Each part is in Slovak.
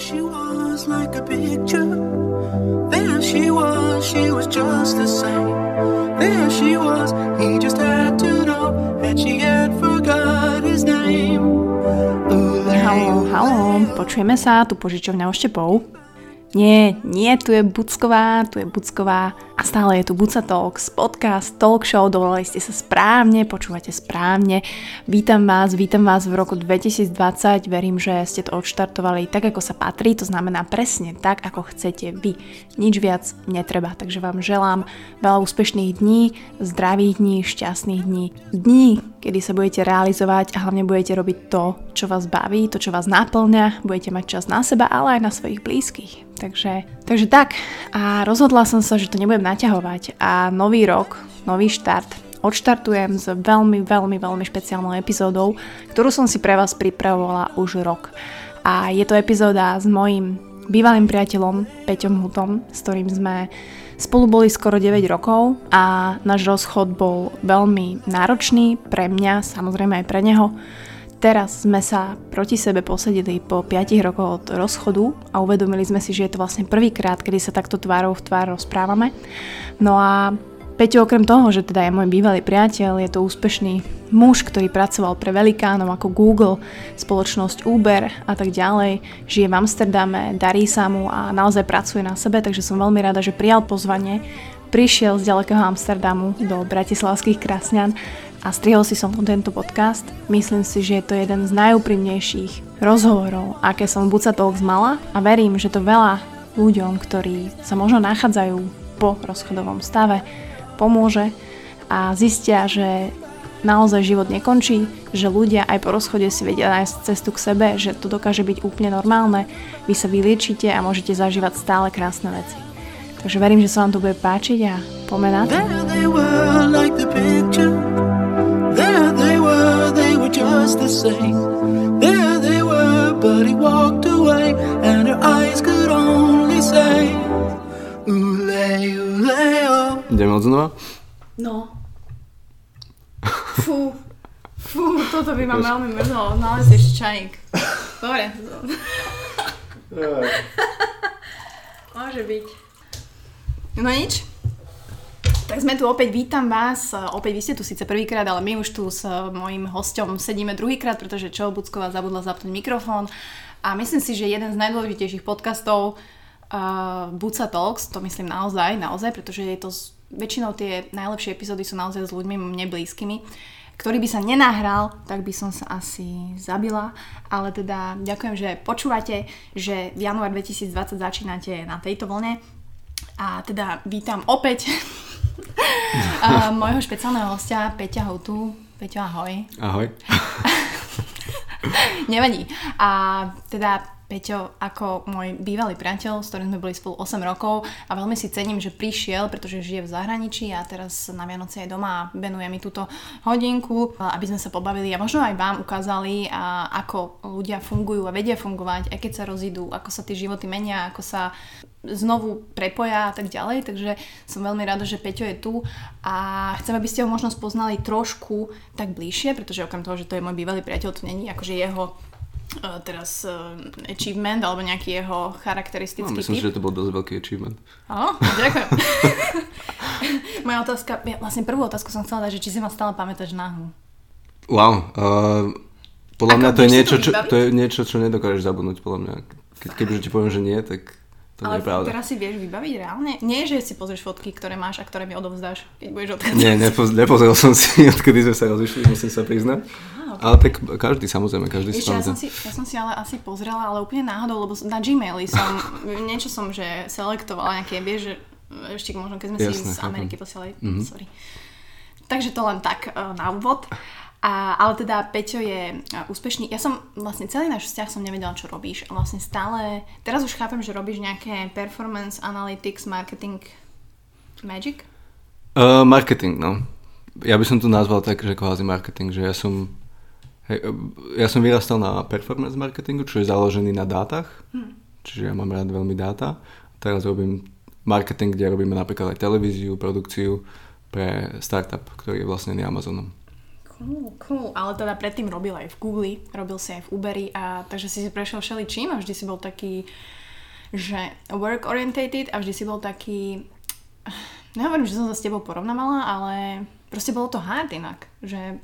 she was like a picture. There she was, she was just the same. There she was, he just had to know that she had forgot his name. Halo, halo, počujeme sa, tu požičovňa oštepov. Nie, nie, tu je Bucková, tu je Bucková a stále je tu Buca Talks, podcast, talk show, dovolali ste sa správne, počúvate správne. Vítam vás, vítam vás v roku 2020, verím, že ste to odštartovali tak, ako sa patrí, to znamená presne tak, ako chcete vy. Nič viac netreba, takže vám želám veľa úspešných dní, zdravých dní, šťastných dní, dní, kedy sa budete realizovať a hlavne budete robiť to, čo vás baví, to, čo vás naplňa, budete mať čas na seba, ale aj na svojich blízkych. Takže, takže tak. A rozhodla som sa, že to nebudem naťahovať. A nový rok, nový štart, odštartujem s veľmi, veľmi, veľmi špeciálnou epizódou, ktorú som si pre vás pripravovala už rok. A je to epizóda s mojim bývalým priateľom Peťom Hutom, s ktorým sme spolu boli skoro 9 rokov a náš rozchod bol veľmi náročný pre mňa, samozrejme aj pre neho. Teraz sme sa proti sebe posedili po 5 rokoch od rozchodu a uvedomili sme si, že je to vlastne prvýkrát, kedy sa takto tvárou v tvár rozprávame. No a Peťo okrem toho, že teda je môj bývalý priateľ, je to úspešný muž, ktorý pracoval pre velikánov ako Google, spoločnosť Uber a tak ďalej, žije v Amsterdame, darí sa mu a naozaj pracuje na sebe, takže som veľmi rada, že prijal pozvanie, prišiel z ďalekého Amsterdamu do bratislavských Krasňan a strihol si som tento podcast. Myslím si, že je to jeden z najúprimnejších rozhovorov, aké som v Buca Talks mala a verím, že to veľa ľuďom, ktorí sa možno nachádzajú po rozchodovom stave, pomôže a zistia, že naozaj život nekončí, že ľudia aj po rozchode si vedia nájsť cestu k sebe, že to dokáže byť úplne normálne, vy sa vyliečite a môžete zažívať stále krásne veci. Takže verím, že sa vám to bude páčiť a pomená. Just the same. There they were, but he walked away, and her eyes could only say, Ule, ule, oh. Ideme od znova? No. Fú. Fú, toto by ma veľmi mrzlo. Nalez ešte čajík. Dobre. Môže byť. No nič. Tak sme tu opäť, vítam vás. Opäť vy ste tu síce prvýkrát, ale my už tu s mojím hosťom sedíme druhýkrát, pretože Čo Bucková zabudla zapnúť mikrofón. A myslím si, že jeden z najdôležitejších podcastov uh, Buca Talks, to myslím naozaj, naozaj, pretože je to z, väčšinou tie najlepšie epizódy sú naozaj s ľuďmi mne blízkymi, ktorý by sa nenahral, tak by som sa asi zabila. Ale teda ďakujem, že počúvate, že v január 2020 začínate na tejto vlne. A teda vítam opäť uh, môjho špeciálneho hostia Peťa Houtu. Peťo, ahoj. Ahoj. Nevadí. A teda Peťo ako môj bývalý priateľ, s ktorým sme boli spolu 8 rokov a veľmi si cením, že prišiel, pretože žije v zahraničí a teraz na Vianoce je doma a venuje mi túto hodinku, aby sme sa pobavili. A možno aj vám ukázali, a ako ľudia fungujú a vedia fungovať, aj keď sa rozídu, ako sa tie životy menia, ako sa znovu prepoja a tak ďalej, takže som veľmi rada, že Peťo je tu. A chcem, aby ste ho možno spoznali trošku tak bližšie, pretože okrem toho, že to je môj bývalý priateľ, to není akože jeho uh, teraz uh, achievement alebo nejaký jeho No, charakteristický myslím, typ. že to bol dosť veľký achievement. Áno, ďakujem. Moja otázka, ja vlastne prvú otázku som chcela dať, že či si ma stále pamätáš nahu. Wow. Uh, podľa Ako, mňa to je, niečo, to čo, to je niečo, čo nedokážeš zabudnúť, podľa mňa. Ke, kebyže ti poviem, že nie, tak to Ale je pravda. teraz si vieš vybaviť reálne? Nie, že si pozrieš fotky, ktoré máš a ktoré mi odovzdáš, keď budeš odchádzať. Nie, nepoz, nepozrel som si, odkedy sme sa rozišli, musím sa priznať. Ale tak každý, samozrejme, každý si Ešte ja som, si, ja som si ale asi pozrela, ale úplne náhodou, lebo na Gmaili som, niečo som, že selektovala nejaké, vieš, že ešte možno keď sme si Jasné, z chápem. Ameriky posielali, Mhm. sorry. Takže to len tak uh, na úvod. A, ale teda Peťo je úspešný. Ja som vlastne celý náš vzťah som nevedela, čo robíš. A vlastne stále, teraz už chápem, že robíš nejaké performance analytics, marketing, magic? Uh, marketing, no. Ja by som to nazval tak, že kvázi marketing, že ja som hej, ja som vyrastal na performance marketingu, čo je založený na dátach, čiže ja mám rád veľmi dáta. Teraz robím marketing, kde robíme napríklad aj televíziu, produkciu pre startup, ktorý je vlastnený Amazonom. Cool, cool. Ale teda predtým robil aj v Google, robil si aj v Uberi a takže si si prešiel všeličím a vždy si bol taký, že work orientated a vždy si bol taký, nehovorím, že som sa s tebou porovnávala, ale proste bolo to hard inak, že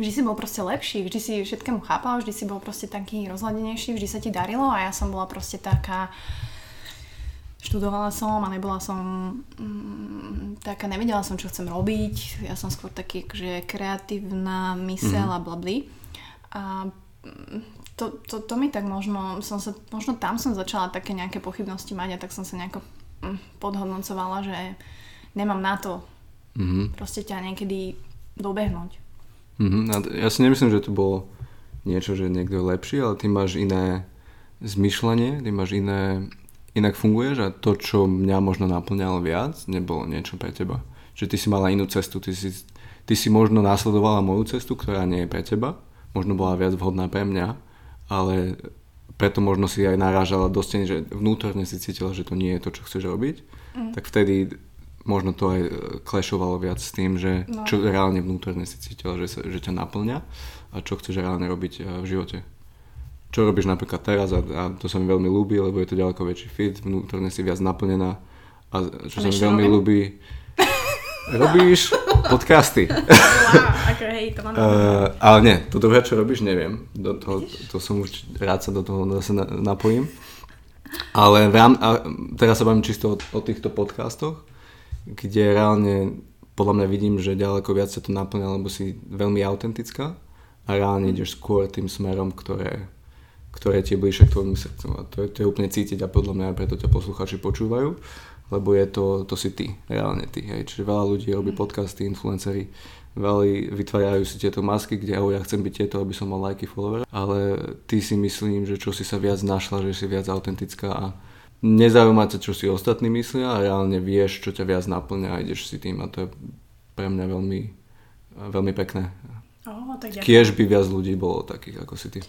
vždy si bol proste lepší, vždy si všetkému chápal, vždy si bol proste taký rozhľadenejší, vždy sa ti darilo a ja som bola proste taká, študovala som a nebola som mm, taká, nevedela som, čo chcem robiť. Ja som skôr taký, že kreatívna mysel mm. a blabli. A mm, to, to, to mi tak možno, som sa, možno tam som začala také nejaké pochybnosti mať a tak som sa nejako mm, podhodnocovala, že nemám na to mm-hmm. proste ťa niekedy dobehnúť. Mm-hmm. Ja si nemyslím, že to bolo niečo, že niekto je lepší, ale ty máš iné zmyšľanie, ty máš iné inak funguješ a to, čo mňa možno naplňalo viac, nebolo niečo pre teba. Že ty si mala inú cestu, ty si, ty si možno následovala moju cestu, ktorá nie je pre teba, možno bola viac vhodná pre mňa, ale preto možno si aj narážala dosť, že vnútorne si cítila, že to nie je to, čo chceš robiť, mm. tak vtedy možno to aj klešovalo viac s tým, že no. čo reálne vnútorne si cítila, že, sa, že ťa naplňa a čo chceš reálne robiť eh, v živote čo robíš napríklad teraz a, a to sa mi veľmi ľúbi, lebo je to ďaleko väčší fit, vnútorne si viac naplnená a čo sa mi veľmi robím? ľúbi, robíš podcasty. Wow, okay, hej, to mám uh, ale nie, to druhé, čo robíš, neviem. Do toho, to som už rád sa do toho zase napojím. Ale rám, a teraz sa bavím čisto o, o týchto podcastoch, kde reálne podľa mňa vidím, že ďaleko viac sa to naplňa, lebo si veľmi autentická a reálne ideš skôr tým smerom, ktoré, ktoré ti je bližšie k tvojmu srdcu. A to je, to je úplne cítiť a podľa mňa preto ťa posluchači počúvajú, lebo je to, to si ty, reálne ty. Hej. Čiže veľa ľudí robí podcasty, influenceri, veľa vytvárajú si tieto masky, kde oh, ja chcem byť tieto, aby som mal lajky, follower, ale ty si myslím, že čo si sa viac našla, že si viac autentická a nezaujímať sa, čo si ostatní myslia a reálne vieš, čo ťa viac naplňa a ideš si tým a to je pre mňa veľmi, veľmi pekné. Oh, tak Kiež by viac ľudí bolo takých ako si ty.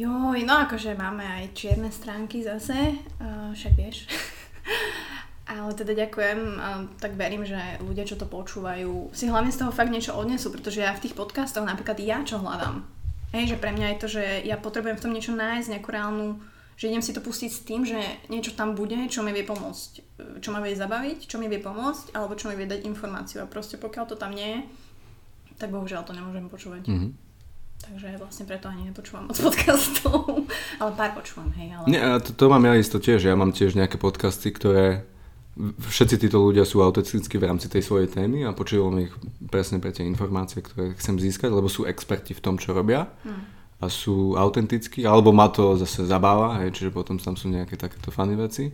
Joj, no akože máme aj čierne stránky zase, uh, však vieš. Ale teda ďakujem, tak verím, že ľudia, čo to počúvajú, si hlavne z toho fakt niečo odnesú, pretože ja v tých podcastoch napríklad ja čo hľadám. Hej, že pre mňa je to, že ja potrebujem v tom niečo nájsť, nejakú reálnu, že idem si to pustiť s tým, že niečo tam bude, čo mi vie pomôcť, čo ma vie zabaviť, čo mi vie pomôcť, alebo čo mi vie dať informáciu. A proste pokiaľ to tam nie je, tak bohužiaľ to nemôžem počúvať. Mm-hmm. Takže vlastne preto ani nepočúvam moc podcastov, ale pár počúvam, hej. Ale... Nie, to, to mám ja isto tiež. Ja mám tiež nejaké podcasty, ktoré všetci títo ľudia sú autentickí v rámci tej svojej témy a počúvam ich presne pre tie informácie, ktoré chcem získať, lebo sú experti v tom, čo robia hmm. a sú autentickí, alebo ma to zase zabáva, hej, čiže potom tam sú nejaké takéto funny veci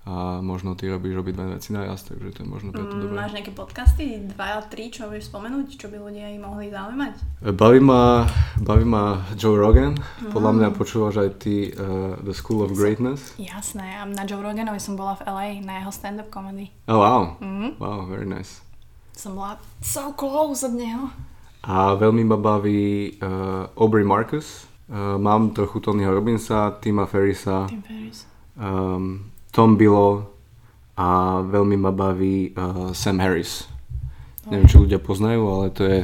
a možno ty robíš robiť dve veci naraz, takže to je možno preto mm, dobré. Máš nejaké podcasty, dva, tri, čo vieš spomenúť, čo by ľudia aj mohli zaujímať? Baví ma, baví ma Joe Rogan, mm. podľa mňa počúvaš aj ty uh, The School of Greatness. Jasné, a na Joe Roganovi som bola v LA na jeho stand-up comedy. Oh wow, mm. wow, very nice. Som bola so close od neho. A veľmi ma baví uh, Aubrey Marcus, uh, mám trochu Tonyho Robinsa, Tima Ferrisa. Tim Ferris. Um, tom bylo a veľmi ma baví uh, Sam Harris. Oh. Neviem, či ľudia poznajú, ale to je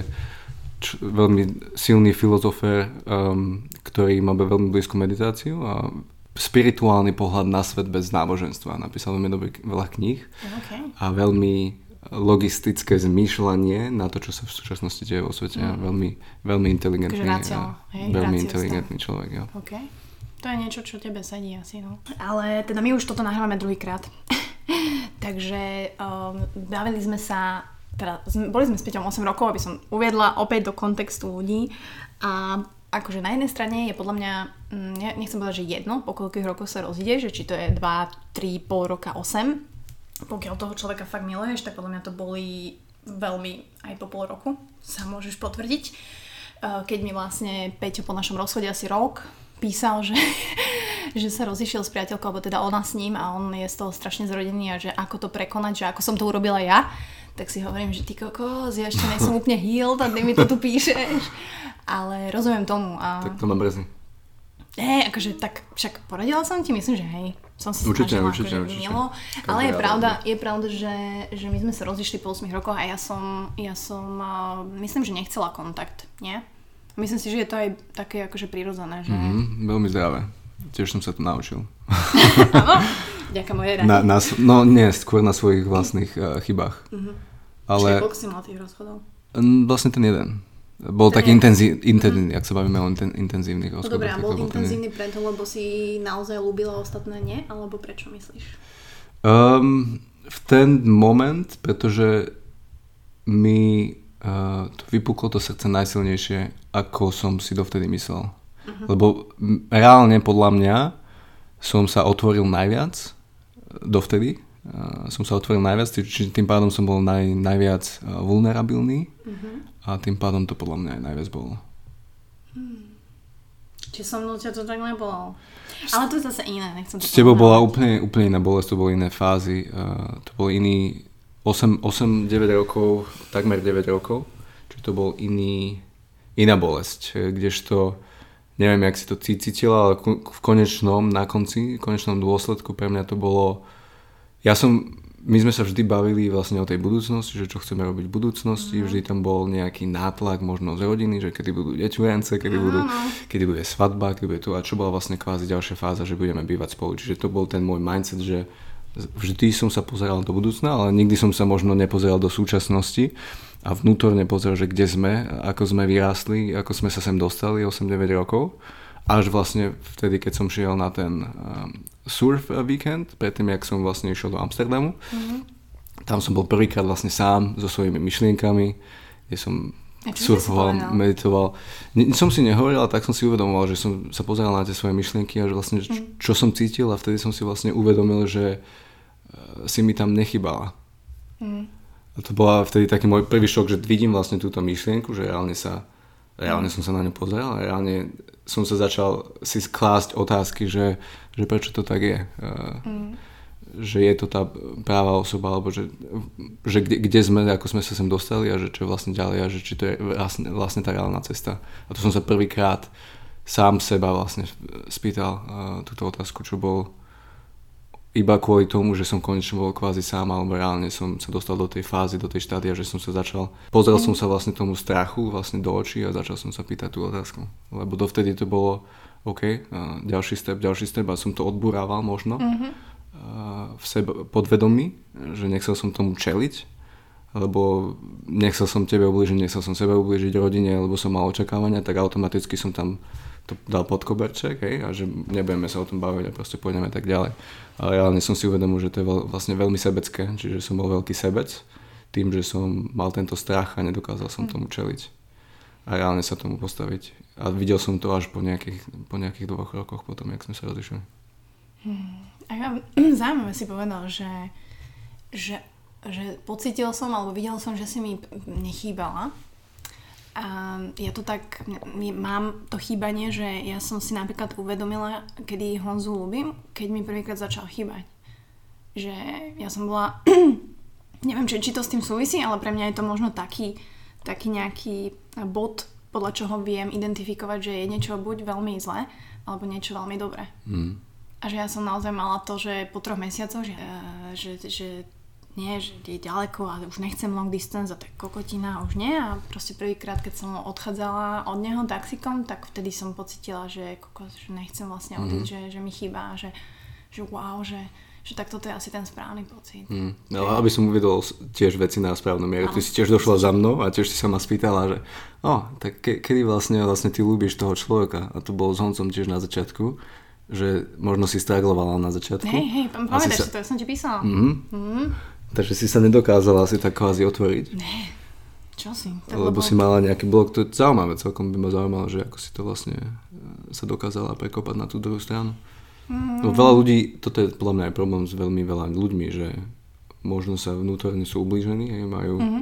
č- veľmi silný filozofér, um, ktorý má veľmi blízku meditáciu a spirituálny pohľad na svet bez náboženstva. Napísal veľmi dobrý, veľa kníh okay. a veľmi logistické zmýšľanie na to, čo sa v súčasnosti deje vo svete. Mm. Veľmi, veľmi inteligentný, rácio, hej, veľmi inteligentný človek. Jo. Okay. To je niečo, čo tebe sedí asi, no. Ale teda my už toto nahrávame druhýkrát. Takže um, bavili sme sa, teda boli sme s Peťom 8 rokov, aby som uviedla opäť do kontextu ľudí. A akože na jednej strane je podľa mňa, mm, ne, nechcem povedať, že jedno, po koľkých rokoch sa rozíde, že či to je 2, 3, pol roka, 8. Pokiaľ toho človeka fakt miluješ, tak podľa mňa to boli veľmi aj po pol roku, sa môžeš potvrdiť. Uh, keď mi vlastne Peťo po našom rozchode asi rok písal, že, že sa rozišiel s priateľkou, alebo teda ona s ním a on je z toho strašne zrodený a že ako to prekonať, že ako som to urobila ja, tak si hovorím, že ty kokos, ja ešte nejsem úplne healed a ty mi to tu píšeš. Ale rozumiem tomu. A... Tak to ma brzí. Hej, akože tak však poradila som ti, myslím, že hej. som sa Určite, snažila určite, akože určite. milo. Ale je pravda, je pravda, že, že my sme sa rozišli po 8 rokoch a ja som, ja som uh, myslím, že nechcela kontakt, nie? Myslím si, že je to aj také akože prirodzené, že... Mhm, veľmi zdravé. Tiež som sa to naučil. Áno, ďaká moje rady. Na, na, no nie, skôr na svojich vlastných uh, chybách. Ale... Ale koľko si mal tých rozchodov? mm, vlastne ten jeden. Bol Ten taký jeden. intenzí, intenzívny, ak sa bavíme o inten, intenzívnych No rozchodoch. dobré, a bol ten intenzívny preto, lebo si naozaj ľúbila ostatné, nie? Alebo prečo myslíš? Um, v ten moment, pretože mi uh, to vypuklo to srdce najsilnejšie, ako som si dovtedy myslel. Lebo m, reálne podľa mňa som sa otvoril najviac e, dovtedy. Uh, som sa otvoril najviac, či- čiže tým pádom som bol naj, najviac uh, vulnerabilný a tým pádom to podľa mňa aj najviac bolo. Či so mnou ťa to tak nebolo? Ale to je zase iné, nechcem to S tebou bola úplne, úplne iná bolesť, to boli iné fázy, uh, to bol iný 8-9 rokov, takmer 9 rokov, čiže to bol iný, iná bolesť, kdežto neviem, jak si to cítila, ale v konečnom, na konci, v konečnom dôsledku pre mňa to bolo, ja som, my sme sa vždy bavili vlastne o tej budúcnosti, že čo chceme robiť v budúcnosti, vždy tam bol nejaký nátlak možno z rodiny, že kedy budú deťurence, kedy, budú, kedy bude svadba, kedy bude to a čo bola vlastne kvázi ďalšia fáza, že budeme bývať spolu. Čiže to bol ten môj mindset, že vždy som sa pozeral do budúcna, ale nikdy som sa možno nepozeral do súčasnosti a vnútorne pozeral, že kde sme, ako sme vyrástli, ako sme sa sem dostali 8-9 rokov. Až vlastne vtedy, keď som šiel na ten um, surf víkend, predtým, jak som vlastne išiel do Amsterdamu, tam som bol prvýkrát vlastne sám so svojimi myšlienkami, kde som surfoval, meditoval. Nič som si nehovoril, ale tak som si uvedomoval, že som sa pozeral na tie svoje myšlienky a že vlastne čo, Mhm. čo som cítil a vtedy som si vlastne uvedomil, že eh, si mi tam nechybala. Mm. A to bola vtedy taký môj prvý šok, že vidím vlastne túto myšlienku, že reálne sa reálne som sa na ňu pozeral a reálne som sa začal si klásť otázky, že, že prečo to tak je. Mm. Že je to tá práva osoba, alebo že, že kde, kde sme, ako sme sa sem dostali a že čo je vlastne ďalej a že či to je vlastne, vlastne tá reálna cesta. A to som sa prvýkrát sám seba vlastne spýtal uh, túto otázku, čo bol iba kvôli tomu, že som konečne bol kvázi sám, alebo reálne som sa dostal do tej fázy, do tej štádia, že som sa začal, pozrel som sa vlastne tomu strachu vlastne do očí a začal som sa pýtať tú otázku. Lebo dovtedy to bolo, OK, ďalší step, ďalší step a som to odburával možno mm-hmm. v sebe podvedomí, že nechcel som tomu čeliť, lebo nechcel som tebe ubližiť, nechcel som sebe ubližiť rodine, lebo som mal očakávania, tak automaticky som tam to dal pod koberček, hej, a že nebudeme sa o tom baviť a proste pôjdeme tak ďalej. Ale reálne som si uvedomil, že to je vlastne veľmi sebecké, čiže som bol veľký sebec tým, že som mal tento strach a nedokázal som tomu čeliť. A reálne sa tomu postaviť. A videl som to až po nejakých, po nejakých dvoch rokoch potom, jak sme sa rozišli. A ja, zaujímavé si povedal, že, že, že pocitil som, alebo videl som, že si mi nechýbala. A ja to tak, mám to chýbanie, že ja som si napríklad uvedomila, kedy Honzu ľúbim, keď mi prvýkrát začal chýbať. Že ja som bola, neviem, či, či to s tým súvisí, ale pre mňa je to možno taký, taký nejaký bod, podľa čoho viem identifikovať, že je niečo buď veľmi zlé, alebo niečo veľmi dobré. Mm. A že ja som naozaj mala to, že po troch mesiacoch, že, že, že nie, že je ďaleko a už nechcem long distance a tak kokotina už nie a proste prvýkrát, keď som odchádzala od neho taxikom, tak vtedy som pocitila, že, kokos, že nechcem vlastne odísť, mm-hmm. že, že mi chýba, že, že wow, že, že tak toto je asi ten správny pocit. Mm. No, aby som uvedol tiež veci na správnom mieru. Ty si tiež došla za mnou a tiež si sa ma spýtala, že o, tak ke- kedy vlastne, vlastne ty ľúbiš toho človeka? A to bolo s Honcom tiež na začiatku, že možno si straglovala na začiatku. Hej, hej, si pamätáš sa- to, ja som ti písala. Mhm. Mm, Takže si sa nedokázala asi tak kvázi otvoriť. ne, čo si? Tak Lebo si mala nejaký blok, to je zaujímavé, celkom by ma zaujímalo, že ako si to vlastne e, sa dokázala prekopať na tú druhú stranu. Mm. Veľa ľudí, toto je podľa mňa aj problém s veľmi veľa ľuďmi, že možno sa vnútorne sú ublížení, majú, Mhm.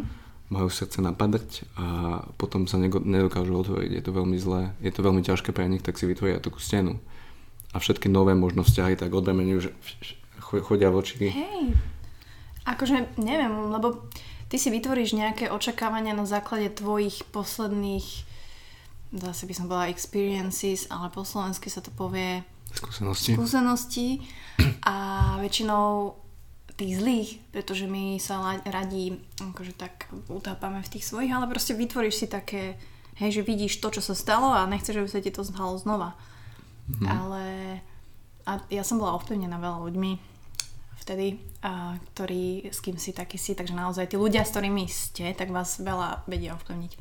majú srdce napadať a potom sa nedokážu otvoriť. Je to veľmi zlé, je to veľmi ťažké pre nich, tak si vytvoria takú stenu. A všetky nové možno vzťahy tak odremenujú, že cho- chodia v oči. Akože neviem, lebo ty si vytvoríš nejaké očakávania na základe tvojich posledných, zase by som bola experiences, ale po slovensky sa to povie skúsenosti. skúseností a väčšinou tých zlých, pretože my sa radi akože tak utápame v tých svojich, ale proste vytvoríš si také, hej, že vidíš to, čo sa stalo a nechceš, aby sa ti to stalo znova. Mhm. Ale a ja som bola ovplyvnená veľa ľuďmi vtedy, a, ktorí, s kým si taký si, takže naozaj tí ľudia, s ktorými ste, tak vás veľa vedia ovplyvniť.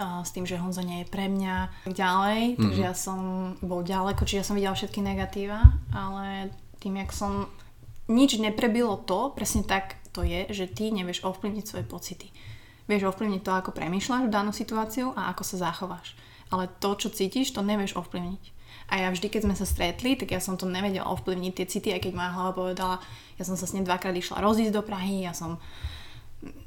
A, s tým, že Honza nie je pre mňa tak ďalej, takže ja som bol ďaleko, čiže ja som videla všetky negatíva, ale tým, jak som nič neprebilo to, presne tak to je, že ty nevieš ovplyvniť svoje pocity. Vieš ovplyvniť to, ako premýšľaš v danú situáciu a ako sa zachováš. Ale to, čo cítiš, to nevieš ovplyvniť. A ja vždy, keď sme sa stretli, tak ja som to nevedela ovplyvniť tie city, aj keď moja hlava povedala, ja som sa s ním dvakrát išla rozísť do Prahy, ja som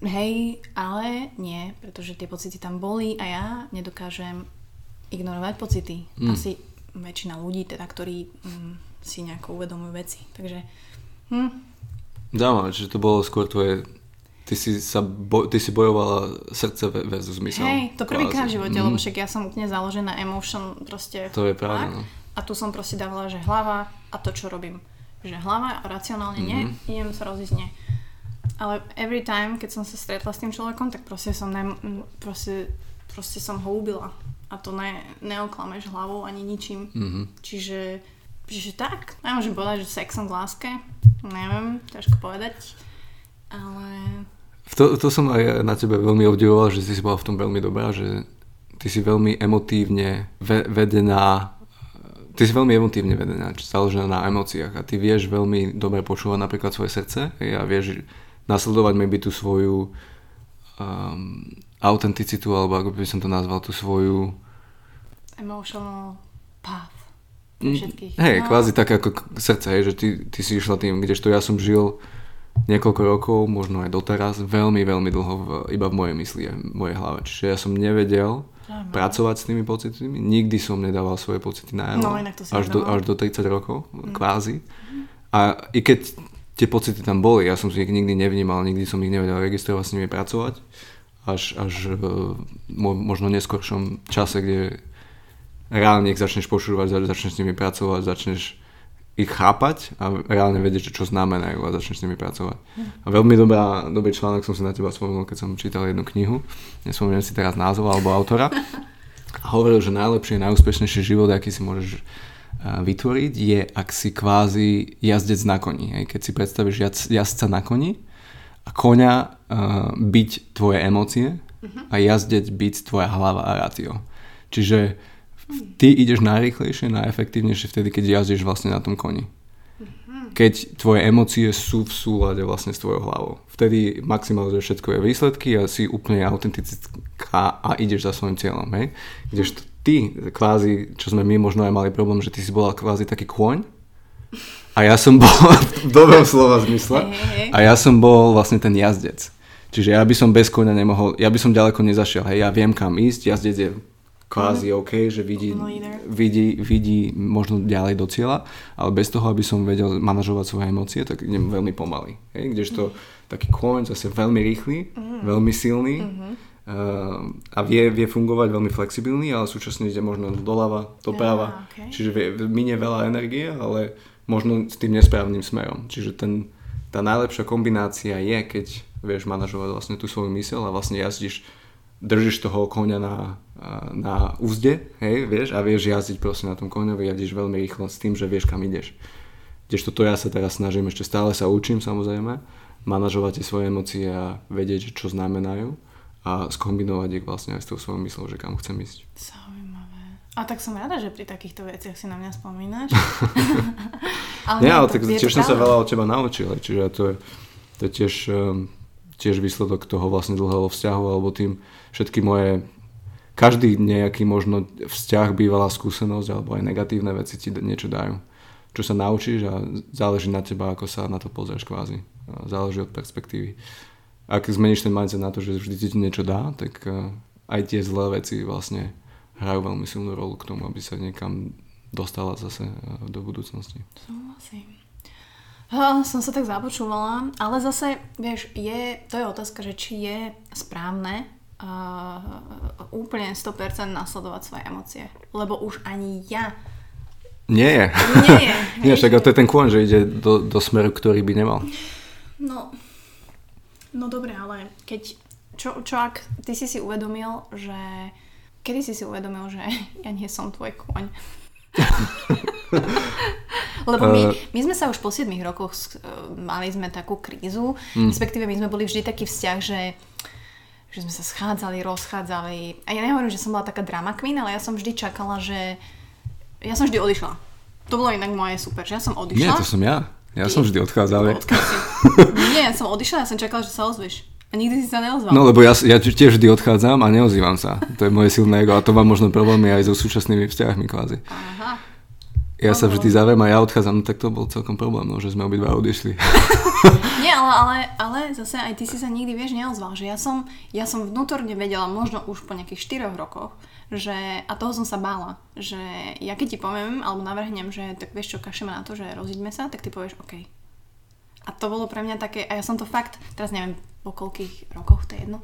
hej, ale nie, pretože tie pocity tam boli a ja nedokážem ignorovať pocity. Mm. Asi väčšina ľudí, teda, ktorí mm, si nejako uvedomujú veci. Takže hm, Zaujímavé, čiže to bolo skôr tvoje... Ty si, sa bo, ty si bojovala srdce ve- versus mysel. hej, to prvýkrát v živote, Mhm. lebo však ja som úplne založená emotion proste. To je pravda, no. A tu som proste dávala, že hlava a to, čo robím. Že hlava a racionálne nie, Mhm. idem sa rozísť nie. Ale every time, keď som sa stretla s tým človekom, tak proste som, ne, proste, proste som ho ubila. A to ne, neoklameš hlavou ani ničím. Mhm. Čiže, čiže tak. Nemôžem povedať, že sexom v láske. Neviem, ťažko povedať. Ale To, to som aj na tebe veľmi obdivoval, že si bola v tom veľmi dobrá, že ty si veľmi emotívne ve- vedená ty si veľmi emotívne vedená, založená na emóciách a ty vieš veľmi dobre počúvať napríklad svoje srdce a vieš nasledovať maybe tú svoju um, autenticitu, alebo ako by som to nazval, tú svoju emotional path. Všetkých. Hej, No. kvázi tak ako srdce, hej, že ty, ty si išla tým, kdežto ja som žil niekoľko rokov, možno aj doteraz, veľmi, veľmi dlho v, iba v mojej mysli v mojej hlave. Čiže ja som nevedel Zaujímavé. pracovať s tými pocitmi, nikdy som nedával svoje pocity na No, inak to až, do, až do 30 rokov, kvázi. A i keď tie pocity tam boli, ja som si ich nikdy nevnímal, nikdy som ich nevedel registrovať, s nimi pracovať, až, až mo- možno neskoršom čase, kde reálne ich začneš počúvať, za- začneš s nimi pracovať, začneš ich chápať a reálne vedieť, čo znamenajú a začneš s nimi pracovať. A veľmi dobrá, dobrý článok som si na teba spomenul, keď som čítal jednu knihu, nespomínam si teraz názov alebo autora, a hovoril, že najlepší, najúspešnejší život, aký si môžeš a, vytvoriť, je, ak si kvázi jazdec na koni. Keď si predstavíš jaz, jazdca na koni a koňa uh, byť tvoje emócie a jazdec byť tvoja hlava a ratio. Čiže ty ideš najrýchlejšie, najefektívnejšie vtedy, keď jazdíš vlastne na tom koni. Keď tvoje emócie sú v súlade vlastne s tvojou hlavou. Vtedy maximalizuješ všetko výsledky a si úplne autentická a ideš za svojim cieľom. Hej? Kdežto ty, kvázi, čo sme my možno aj mali problém, že ty si bola kvázi taký kôň a ja som bol v dobrom slova zmysle a ja som bol vlastne ten jazdec. Čiže ja by som bez koňa nemohol, ja by som ďaleko nezašiel, hej, ja viem kam ísť, jazdec je kvázi OK, že vidí, vidí, vidí možno ďalej do cieľa, ale bez toho, aby som vedel manažovať svoje emócie, tak idem veľmi pomaly. Hej, kdežto taký kôň zase veľmi rýchly, veľmi silný uh, a vie, vie fungovať veľmi flexibilný, ale súčasne ide možno doľava, doprava, čiže vie, minie veľa energie, ale možno s tým nesprávnym smerom. Čiže ten, tá najlepšia kombinácia je, keď vieš manažovať vlastne tú svoju myseľ a vlastne jazdíš držíš toho koňa na, na úzde, hej, vieš, a vieš jazdiť proste na tom koňovi, jazdíš veľmi rýchlo s tým, že vieš kam ideš. Kdežto to ja sa teraz snažím, ešte stále sa učím samozrejme, manažovať tie svoje emócie a vedieť, čo znamenajú a skombinovať ich vlastne aj s tou svojou myslou, že kam chcem ísť. Zaujímavé. A tak som rada, že pri takýchto veciach si na mňa spomínaš. ale nie, ale tak tiež som sa veľa od teba naučil, čiže to je, to je tiež, um, tiež výsledok toho vlastne dlhého vzťahu, alebo tým všetky moje, každý nejaký možno vzťah, bývalá skúsenosť, alebo aj negatívne veci ti niečo dajú. Čo sa naučíš a záleží na teba, ako sa na to pozrieš kvázi. Záleží od perspektívy. Ak zmeníš ten mindset na to, že vždy ti niečo dá, tak uh, aj tie zlé veci vlastne hrajú veľmi silnú rolu k tomu, aby sa niekam dostala zase uh, do budúcnosti. Súhlasím. Som sa tak započúvala, ale zase, vieš, je, to je otázka, že či je správne uh, úplne 100% nasledovať svoje emócie. Lebo už ani ja Nie je. Nie je. Nie, však to je ten kôň, že ide do, do smeru, ktorý by nemal. No, no dobre, ale keď, čo, čo ak ty si si uvedomil, že, kedy si si uvedomil, že ja nie som tvoj kôň? Lebo my, Eh. my sme sa už po 7 rokoch, eh, mali sme takú krízu, Hm. respektíve my sme boli vždy taký vzťah, že že sme sa schádzali, rozchádzali. A ja nehovorím, že som bola taká drama queen, ale ja som vždy čakala, že... Ja som vždy odišla. To bolo inak moje super, že ja som odišla. Nie, to som ja. Ja som vždy odchádzal. Nie, ja som odišla, ja som čakala, že sa ozveš. A nikdy si sa neozval. No lebo ja, ja tiež vždy odchádzam a neozývam sa. To je moje silné ego a to má možno problémy aj so súčasnými vzťahmi kvázi. Aha. Ja sa vždy zaviem a ja odchádzam, no tak to bol celkom problém, no, že sme obidva odišli. Nie, ale, ale, ale zase aj ty si sa nikdy, vieš, neozval, že ja som, ja som vnútorne vedela, možno už po nejakých 4 rokoch, že, a toho som sa bála, že ja keď ti poviem, alebo navrhnem, že tak vieš čo, kašeme na to, že rozíďme sa, tak ty povieš OK. A to bolo pre mňa také, a ja som to fakt, teraz neviem po koľkých rokoch, to je jedno,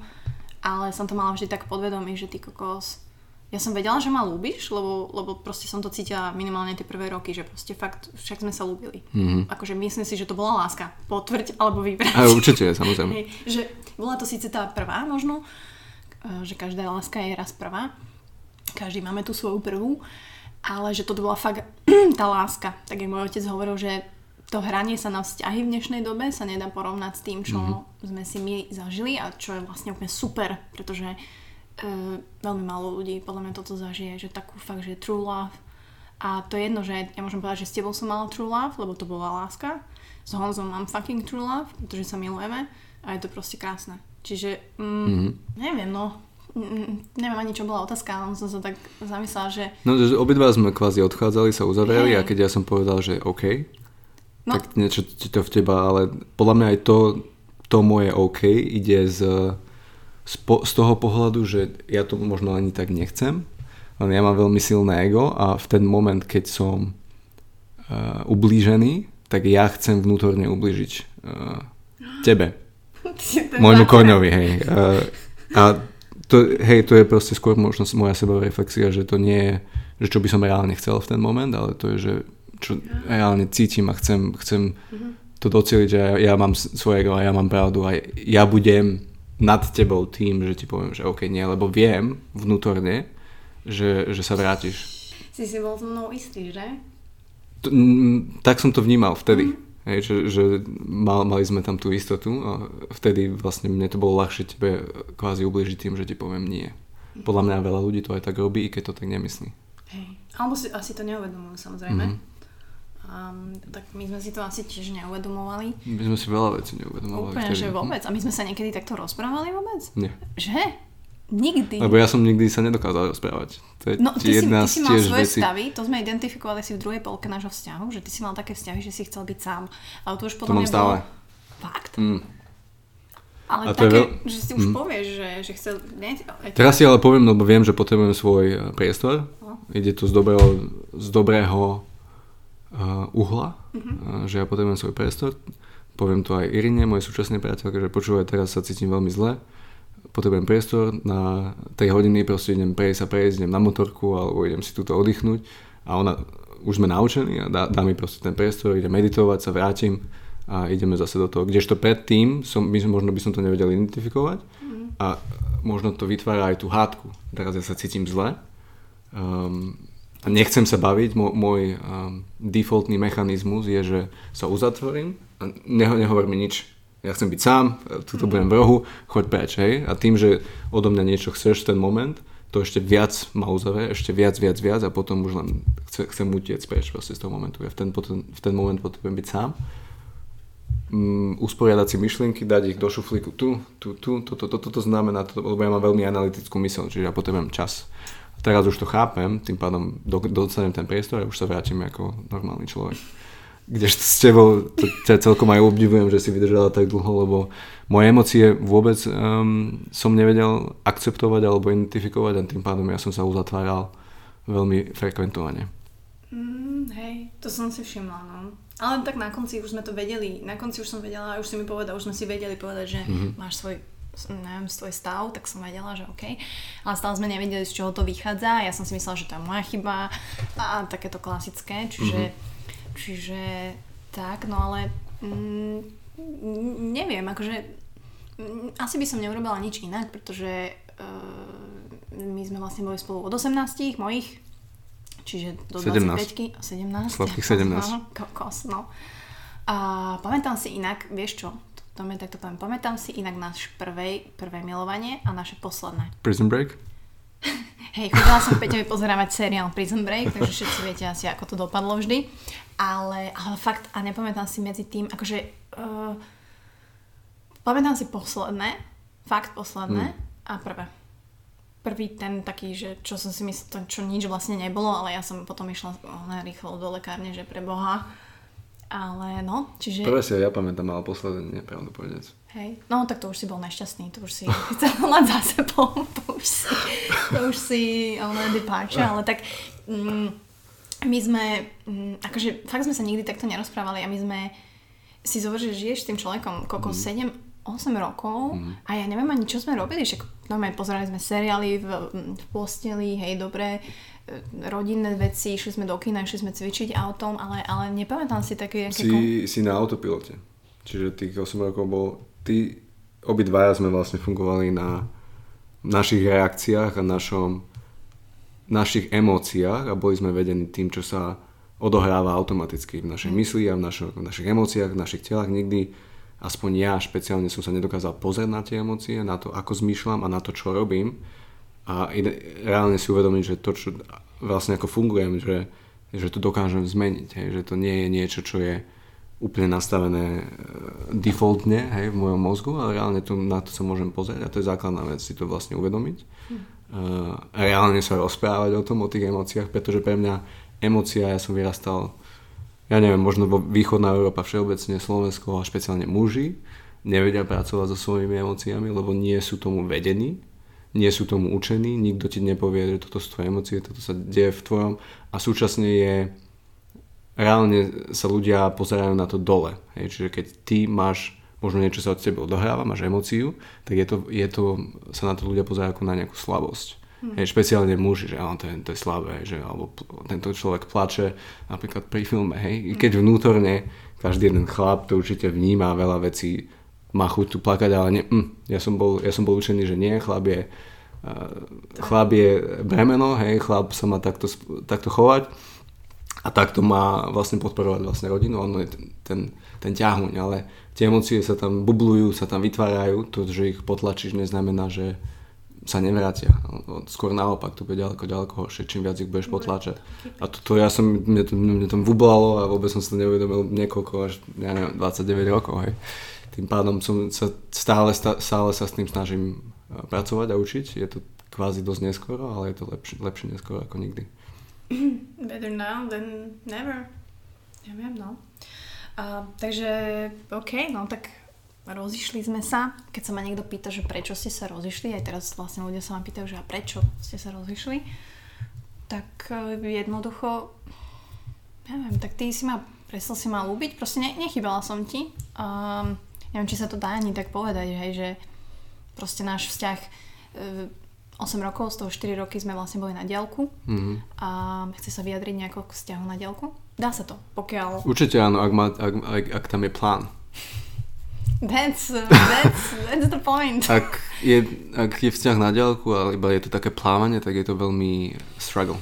ale som to mala vždy tak podvedomí, že ty kokos, ja som vedela, že ma ľúbiš, lebo, lebo proste som to cítila minimálne tie prvé roky, že proste fakt, však sme sa ľúbili. Mm-hmm. Akože myslím si, že to bola láska. Potvrď alebo vybrať. A určite, samozrejme. Hej, že bola to síce tá prvá možno, eh, že každá láska je raz prvá, každý máme tú svoju prvú, ale že toto bola fakt tá láska. Tak jak môj otec hovoril, že to hranie sa na vzťahy v dnešnej dobe sa nedá porovnať s tým, čo mm-hmm. sme si my zažili a čo je vlastne úplne super, pretože uh, veľmi málo ľudí podľa mňa toto zažije, že takú fakt, že true love. A to je jedno, že ja môžem povedať, že s tebou som mala true love, lebo to bola láska. S Honzom mám fucking true love, pretože sa milujeme a je to proste krásne. Čiže, mm, mm-hmm. neviem, no, mm, neviem ani čo bola otázka, ale som sa tak zamyslela, že No, že obidva sme kvázi odchádzali, sa uzavreli Hej. a keď ja som povedal, že OK, No. tak niečo to v teba, ale podľa mňa aj to, to moje OK ide z, z, toho pohľadu, že ja to možno ani tak nechcem, len ja mám veľmi silné ego a v ten moment, keď som uh, ublížený, tak ja chcem vnútorne ublížiť uh, tebe, môjmu koňovi, hej. Uh, a to, hej, to je proste skôr možno moja sebareflexia, že to nie je, že čo by som reálne chcel v ten moment, ale to je, že čo reálne cítim a chcem, chcem to docieliť, že ja, ja mám svoje ego a ja mám pravdu a ja budem nad tebou tým, že ti poviem, že OK, nie, lebo viem vnútorne, že, že sa vrátiš. Si si bol so mnou istý, že? To, mm, tak som to vnímal vtedy. Hej, že, že mal, mali sme tam tú istotu a vtedy vlastne mne to bolo ľahšie tebe kvázi ubližiť tým, že ti poviem nie. Podľa mňa veľa ľudí to aj tak robí, i keď to tak nemyslí. Hej. Alebo si asi to neuvedomujú samozrejme. Mhm. Mm-hmm. Um, tak my sme si to asi tiež neuvedomovali. My sme si veľa vecí neuvedomovali Úplne, vtedy. že vôbec. A my sme sa niekedy takto rozprávali vôbec? Nie. Že? Nikdy. Lebo ja som nikdy sa nedokázal rozprávať. To je No, ty si, jedna ty si mal svoje vecí. stavy, to sme identifikovali si v druhej polke nášho vzťahu, že ty si mal také vzťahy, že si chcel byť sám. Ale to už To podľa mám stále. bolo... Fakt? Mm. Ale A to je také, veľ- že si už Mm. povieš, že, že chcel... Je to- Teraz si ale poviem, lebo viem, že potrebujem svoj eh, priestor. No. Ide to z dobrého, z dobrého uhla, Mhm. uh, že ja potrebujem svoj priestor. Poviem to aj Irine, mojej súčasnej priateľke, že počúvaj, teraz sa cítim veľmi zle. Potrebujem priestor, na 3 hodiny proste idem prejsť a prejsť, idem na motorku alebo idem si túto oddychnúť. A ona, už sme naučení a dá, dá mi proste ten priestor, idem meditovať, sa vrátim a ideme zase do toho. Kdežto predtým, som, som, možno by som to nevedel identifikovať a možno to vytvára aj tú hádku. Teraz ja sa cítim zle um, nechcem sa baviť, Mo, môj um, defaultný mechanizmus je, že sa uzatvorím a neho, nehovor mi nič. Ja chcem byť sám, tuto budem v rohu, choď preč, hej. A tým, že odo mňa niečo chceš v ten moment, to ešte viac ma uzavrie, ešte viac, viac, viac a potom už len chce, chcem utiec preč proste z toho momentu. Ja v ten, potom, v ten moment potrebujem byť sám mm, usporiadať si myšlienky, dať ich do šuflíku tu, tu, tu, toto, toto, toto znamená, to, lebo ja mám veľmi analytickú mysl, čiže ja potrebujem čas. Teraz už to chápem, tým pádom do, dostanem ten priestor a už sa vrátim ako normálny človek. Kdežto s tebou, ťa celkom aj obdivujem, že si vydržala tak dlho, lebo moje emócie vôbec um, som nevedel akceptovať alebo identifikovať a tým pádom ja som sa uzatváral veľmi frekventovane. Mm, hej, to som si všimla, no. Ale tak na konci už sme to vedeli, na konci už som vedela, už si mi povedal, už sme si vedeli povedať, že Mhm. máš svoj neviem, svoj stav, tak som vedela, že OK. Ale stále sme nevedeli, z čoho to vychádza. Ja som si myslela, že to je moja chyba a takéto klasické. Čiže, čiže tak, no ale mm, neviem, akože mm, asi by som neurobila nič inak, pretože uh, my sme vlastne boli spolu od 18 mojich, čiže do 17. 25 17. Sladkých 17. Aha, kokos, no. A pamätám si inak, vieš čo, to, to mi takto poviem, pamätám si inak náš prvej, prvé milovanie a naše posledné. Prison Break? Hej, chodila som Peťovi pozerávať seriál Prison Break, takže všetci viete asi, ako to dopadlo vždy. Ale, ale fakt, a nepamätám si medzi tým, akože... Uh, pamätám si posledné, fakt posledné a prvé. Prvý ten taký, že čo som si myslela, čo nič vlastne nebolo, ale ja som potom išla oh, rýchlo do lekárne, že pre Boha. Ale no, čiže... Prvé si ja pamätám, ale posledné nie, pravdu povedať. Hej, no tak to už si bol nešťastný, to už si chcel mať za sebou, to už si, to už si ale depáče, ale tak mm, my sme, mm, akože fakt sme sa nikdy takto nerozprávali a my sme si zober, že žiješ s tým človekom koľko Mhm. 7, 8 rokov a ja neviem ani čo sme robili, však normálne pozerali sme seriály v, v posteli, hej, dobré e, rodinné veci, išli sme do kina, išli sme cvičiť autom, ale, ale nepamätám si také, aké Si, si na autopilote. Čiže tých 8 rokov bol... Ty, obidvaja sme vlastne fungovali na našich reakciách a našom, našich emóciách a boli sme vedení tým, čo sa odohráva automaticky v našej mysli a v, našo, v našich emóciách, v našich telách. Nikdy, aspoň ja špeciálne som sa nedokázal pozrieť na tie emócie, na to, ako zmýšľam a na to, čo robím. A reálne si uvedomiť, že to, čo vlastne ako fungujem, že, že to dokážem zmeniť. Hej, že to nie je niečo, čo je úplne nastavené e, defaultne hej, v mojom mozgu, ale reálne to, na to sa môžem pozrieť a to je základná vec, si to vlastne uvedomiť. Uh, reálne sa rozprávať o tom, o tých emóciách, pretože pre mňa emócia, ja som vyrastal, ja neviem, možno vo východná Európa všeobecne, Slovensko a špeciálne muži nevedia pracovať so svojimi emóciami, lebo nie sú tomu vedení, nie sú tomu učení, nikto ti nepovie, že toto sú tvoje emócie, toto sa deje v tvojom a súčasne je reálne sa ľudia pozerajú na to dole. Hej? Čiže keď ty máš, možno niečo sa od teba odohráva, máš emóciu, tak je to, je to, sa na to ľudia pozerajú ako na nejakú slabosť. Hmm. Hej, špeciálne muži, že áno, to, je, to je slabé, že alebo tento človek plače napríklad pri filme, hej, keď vnútorne každý jeden chlap to určite vníma veľa vecí, má chuť tu plakať, ale nie, mm, ja, som bol, ja som bol učený, že nie, chlap je, uh, chlap je bremeno, hej, chlap sa má takto, takto chovať a takto má vlastne podporovať vlastne rodinu, ono je ten, ten, ten ťahuň, ale tie emócie sa tam bublujú, sa tam vytvárajú, to, že ich potlačíš, neznamená, že sa nevrátia. Skôr naopak, to bude ďaleko, ďaleko horšie, čím viac ich budeš potlačať. A toto ja som, mne to, mne to bublalo a vôbec som si to neuvedomil niekoľko, až, ja neviem, 29 rokov, hej. Tým pádom som sa stále, stále sa s tým snažím eh, pracovať a učiť. Je to kvázi dosť neskoro, ale je to lepšie, lepšie neskoro ako nikdy. Better now than never. Neviem, no. Uh, takže, OK, no tak rozišli sme sa. Keď sa ma niekto pýta, že prečo ste sa rozišli, aj teraz vlastne ľudia sa ma pýtajú, že a prečo ste sa rozišli, tak uh, jednoducho, neviem, tak ty si ma, prestal si ma ľúbiť, proste ne, nechybala som ti. Um, neviem, či sa to dá ani tak povedať, hej, že proste náš vzťah uh, 8 rokov, z toho 4 roky sme vlastne boli na diálku Mhm. a chce sa vyjadriť nejako k vzťahu na diálku? Dá sa to, pokiaľ... Určite áno, ak, má, ak, ak, ak tam je plán. That's, that's, that's the point. Ak je, ak je vzťah na diaľku, ale iba je to také plávanie, tak je to veľmi struggle.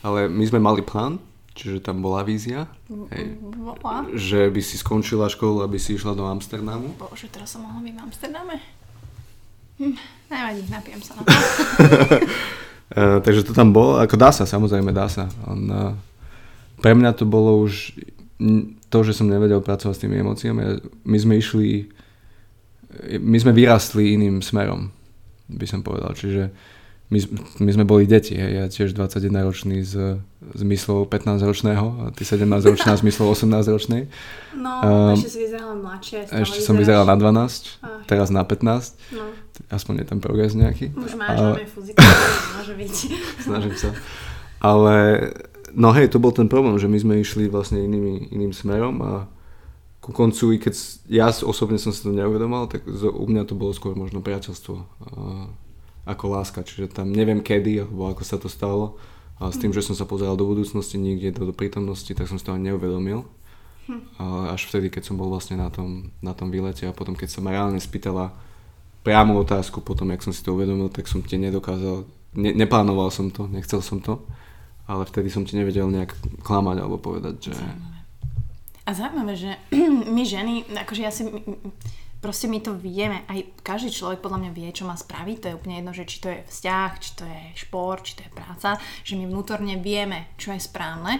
Ale my sme mali plán, čiže tam bola vízia, hej, Bola. že by si skončila školu, aby si išla do Amsterdamu. Bože, teraz som mohla byť v Amsterdame. Hm, nevadí, napijem sa na to. Uh, takže to tam bolo, ako dá sa, samozrejme dá sa. On, uh, pre mňa to bolo už to, že som nevedel pracovať s tými emóciami. My sme išli, my sme vyrastli iným smerom, by som povedal. Čiže my, my sme boli deti, hej. ja tiež 21 ročný s, s myslou 15 ročného a ty 17 ročná s myslou 18 ročnej. No, Um, ešte si vyzerala mladšie. Ešte som vyzeráš- vyzeral na 12, Ach. teraz na 15, No, aspoň je tam progres nejaký. už máš, Ale- ale... fuzika, môže byť. snažím sa. Ale no hej, to bol ten problém, že my sme išli vlastne inými, iným smerom a ku koncu, i keď ja osobne som si to neuvedomal, tak u mňa to bolo skôr možno priateľstvo uh, ako láska, čiže tam neviem kedy, alebo ako sa to stalo, a s tým, že som sa pozeral do budúcnosti, niekde do, do prítomnosti, tak som si to ani neuvedomil. Ale až vtedy, keď som bol vlastne na tom, na tom výlete a potom, keď sa ma reálne spýtala priamu otázku potom, jak som si to uvedomil, tak som ti nedokázal, ne, neplánoval som to, nechcel som to, ale vtedy som ti nevedel nejak klamať alebo povedať, že... A zaujímavé, že my ženy, akože ja si, proste my to vieme, aj každý človek podľa mňa vie, čo má spraviť, to je úplne jedno, že či to je vzťah, či to je šport, či to je práca, že my vnútorne vieme, čo je správne,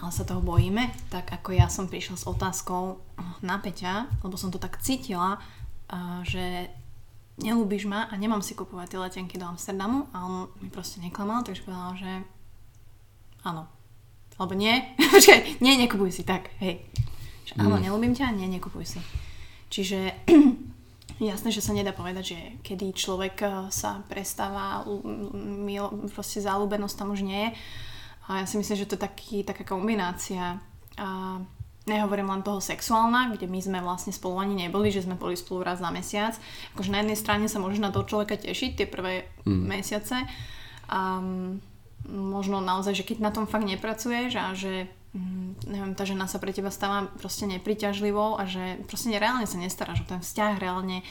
ale sa toho bojíme, tak ako ja som prišla s otázkou na Peťa, lebo som to tak cítila, a že nelúbiš ma a nemám si kupovať tie letenky do Amsterdamu a on mi proste neklamal, takže povedal, že áno. Alebo nie, počkaj, nie, nekupuj si, tak, hej. Že áno, nelúbim ťa, nie, nekupuj si. Čiže jasné, že sa nedá povedať, že kedy človek eh, sa prestáva, proste záľubenosť tam už nie je. A ja si myslím, že to je taký, taká kombinácia. A nehovorím len toho sexuálna, kde my sme vlastne spolu ani neboli, že sme boli spolu raz za mesiac. Akože na jednej strane sa môžeš na toho človeka tešiť tie prvé mm. mesiace. A mm, možno naozaj, že keď na tom fakt nepracuješ a že mm, neviem, tá žena sa pre teba stáva proste nepriťažlivou a že proste reálne sa nestaráš o ten vzťah, reálne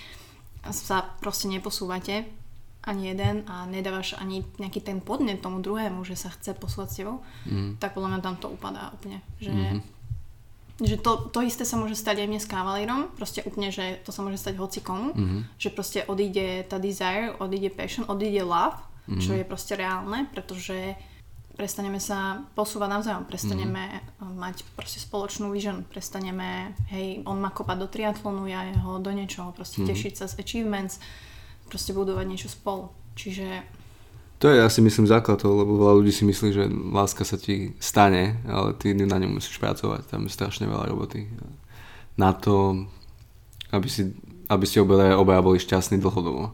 sa proste neposúvate ani jeden a nedávaš ani nejaký ten podnet tomu druhému, že sa chce posúvať s tebou, mm. tak podľa mňa tam to upadá úplne. Že, mm-hmm. že to, to isté sa môže stať aj mne s kavalírom, proste úplne, že to sa môže stať hoci komu, mm-hmm. že proste odíde tá desire, odíde passion, odíde love, mm-hmm. čo je proste reálne, pretože prestaneme sa posúvať navzájom, prestaneme mm. mať proste spoločnú vision, prestaneme, hej, on má kopať do triatlonu, ja jeho do niečoho, proste mm. tešiť sa z achievements, proste budovať niečo spolu. Čiže To je asi myslím základ toho, lebo veľa ľudí si myslí, že láska sa ti stane, ale ty na ňom musíš pracovať, tam je strašne veľa roboty. Na to, aby, si, aby ste obaja, obaja boli šťastní dlhodobo.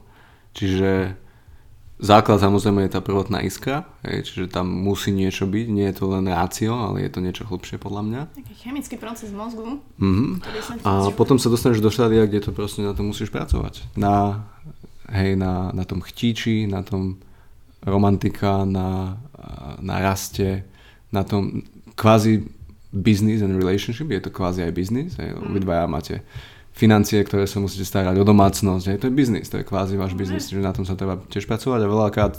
Čiže základ samozrejme je tá prvotná iskra, hej, čiže tam musí niečo byť, nie je to len rácio, ale je to niečo hlbšie podľa mňa. taký chemický proces mozgu, Mhm. ti A potom sa dostaneš do štádia, kde to proste na to musíš pracovať. Na, hej, na, na tom chtíči, na tom romantika, na, na raste, na tom kvázi business and relationship, je to kvázi aj business, hej, obidvaja máte financie, ktoré sa musíte starať o domácnosť, hej, to je biznis, to je kvázi váš biznis, čiže na tom sa treba tiež pracovať a veľakrát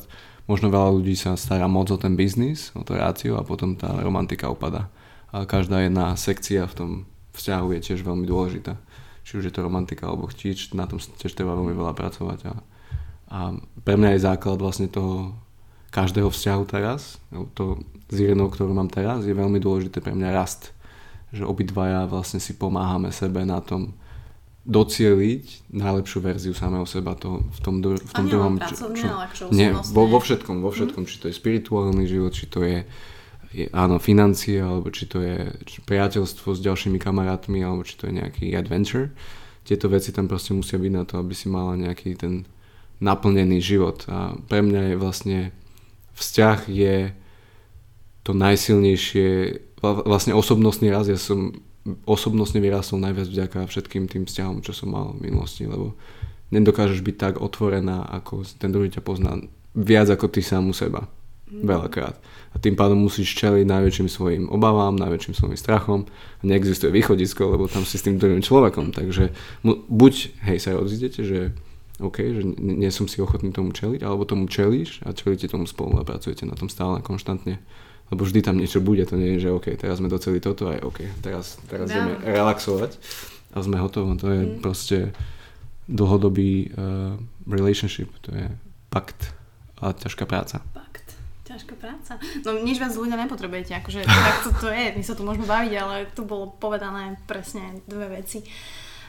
možno veľa ľudí sa stará moc o ten biznis, o to rácio a potom tá romantika upada. Ale každá jedna sekcia v tom vzťahu je tiež veľmi dôležitá. Či už je to romantika alebo chtíč, na tom tiež treba veľmi veľa pracovať. A, a pre mňa je základ vlastne toho každého vzťahu teraz, to s Irinou, ktorú mám teraz, je veľmi dôležité pre mňa rast. Že obidvaja vlastne si pomáhame sebe na tom docieliť najlepšiu verziu samého seba to, v tom, dru- v tom druhom... ale akože nie, vo, vo všetkom, vo všetkom, či to je spirituálny život, či to je, je áno, financie, alebo či to je či priateľstvo s ďalšími kamarátmi, alebo či to je nejaký adventure. Tieto veci tam proste musia byť na to, aby si mala nejaký ten naplnený život. A pre mňa je vlastne vzťah je to najsilnejšie, vla- vlastne osobnostný raz, ja som osobnostne vyrastol najviac vďaka všetkým tým vzťahom, čo som mal v minulosti, lebo nedokážeš byť tak otvorená, ako ten druhý ťa pozná viac ako ty sám u seba. Veľakrát. A tým pádom musíš čeliť najväčším svojim obavám, najväčším svojim strachom. A neexistuje východisko, lebo tam si s tým druhým človekom. Takže mu- buď, hej, sa rozídete, že OK, že nie som si ochotný tomu čeliť, alebo tomu čelíš a čelíte tomu spolu a pracujete na tom stále konštantne. Lebo vždy tam niečo bude, to nie je, že OK, teraz sme doceli toto aj OK, teraz, teraz Dá. ideme relaxovať a sme hotoví. To je Mm. proste dlhodobý uh, relationship, to je pakt a ťažká práca. Fakt. Ťažká práca. No nič viac ľudia nepotrebujete, akože tak to, to je, my sa tu môžeme baviť, ale tu bolo povedané presne dve veci.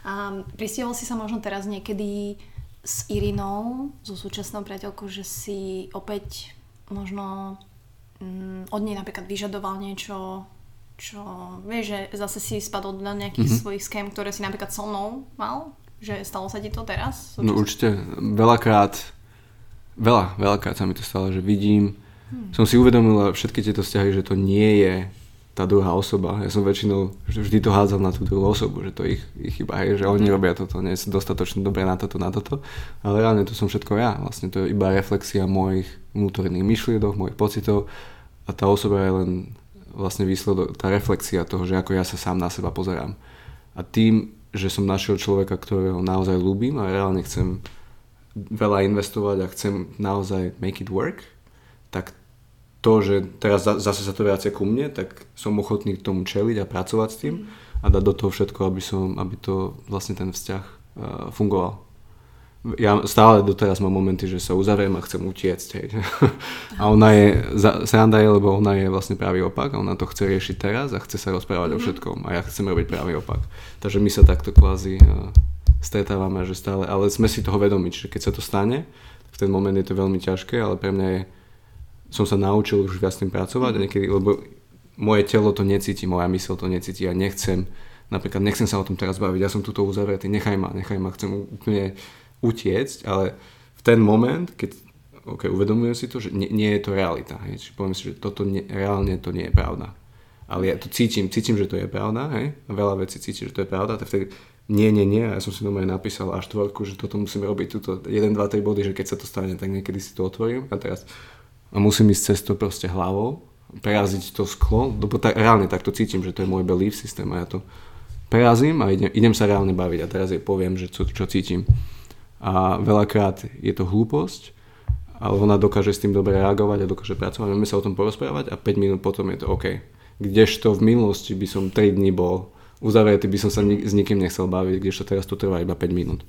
A pristiehol si sa možno teraz niekedy s Irinou, so súčasnou priateľkou, že si opäť možno mm, od nej napríklad vyžadoval niečo, čo vieš, že zase si spadol do nejakých mm-hmm. svojich schém, ktoré si napríklad so mnou mal? Že stalo sa ti to teraz? No určite, veľakrát, veľa, veľakrát sa mi to stalo, že vidím, hmm. som si uvedomil všetky tieto vzťahy, že to nie je tá druhá osoba. Ja som väčšinou vždy to hádzal na tú druhú osobu, že to ich, ich chyba, hej, že oni robia toto, nie sú dostatočne dobré na toto, na toto, ale reálne to som všetko ja. Vlastne to je iba reflexia mojich vnútorných myšliedok, mojich pocitov a tá osoba je len vlastne výsledok, tá reflexia toho, že ako ja sa sám na seba pozerám. A tým, že som našiel človeka, ktorého naozaj ľúbim a reálne chcem veľa investovať a chcem naozaj make it work, to, že teraz zase sa to vracia ku mne, tak som ochotný k tomu čeliť a pracovať s tým a dať do toho všetko, aby, som, aby to vlastne ten vzťah uh, fungoval. Ja stále doteraz mám momenty, že sa uzavriem a chcem utiecť. Hej. A ona je, sranda je, lebo ona je vlastne pravý opak a ona to chce riešiť teraz a chce sa rozprávať mm-hmm. o mhm. všetkom a ja chcem robiť pravý opak. Takže my sa takto kvázi uh, stretávame, že stále, ale sme si toho vedomi, že keď sa to stane, v ten moment je to veľmi ťažké, ale pre mňa je som sa naučil už viac tým pracovať a niekedy, lebo moje telo to necíti, moja mysl to necíti a nechcem, napríklad nechcem sa o tom teraz baviť, ja som tuto uzavretý, nechaj ma, nechaj ma, chcem úplne utiecť, ale v ten moment, keď okay, uvedomujem si to, že nie, nie je to realita, hej, čiže poviem si, že toto nie, reálne to nie je pravda. Ale ja to cítim, cítim, že to je pravda, hej, a veľa vecí cítim, že to je pravda, tak vtedy nie, nie, nie, a ja som si doma napísal až tvorku, že toto musíme robiť, túto 1, 2, 3 body, že keď sa to stane, tak niekedy si to otvorím a teraz a musím ísť cez to proste hlavou, preraziť to sklo, lebo tak, reálne takto cítim, že to je môj belief systém a ja to prerazím a idem, idem sa reálne baviť a teraz jej poviem, že čo, čo cítim. A veľakrát je to hlúposť, ale ona dokáže s tým dobre reagovať a dokáže pracovať. Vieme sa o tom porozprávať a 5 minút potom je to OK. Kdežto v minulosti by som 3 dní bol uzavretý, by som sa nik- s nikým nechcel baviť, kdežto teraz to trvá iba 5 minút.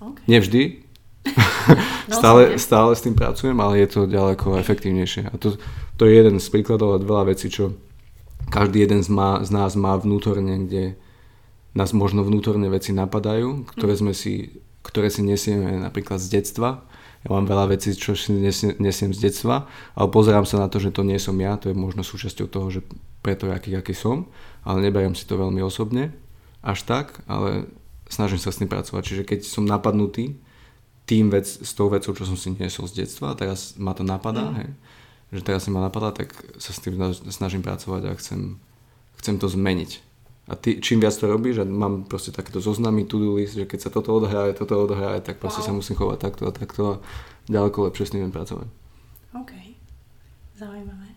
Okay. Nevždy, No, stále, stále s tým pracujem, ale je to ďaleko efektívnejšie. A to, to je jeden z príkladov a veľa vecí, čo každý jeden z, má, z nás má vnútorne, kde nás možno vnútorné veci napadajú, ktoré, sme si, ktoré si nesieme napríklad z detstva. Ja mám veľa vecí, čo si nesiem, nesiem z detstva, ale pozerám sa na to, že to nie som ja, to je možno súčasťou toho, že preto aký, aký som, ale neberiem si to veľmi osobne, až tak, ale snažím sa s tým pracovať. Čiže keď som napadnutý, tým vec, s tou vecou, čo som si niesol z detstva a teraz ma to napadá, mm. hej, že teraz si ma napadá, tak sa s tým snažím pracovať a chcem, chcem to zmeniť. A ty, čím viac to robíš, že mám proste takéto zoznamy, to-do list, že keď sa toto odhraje, toto odhraje, tak proste wow. sa musím chovať takto a takto a ďaleko lepšie s tým pracovať. OK, zaujímavé.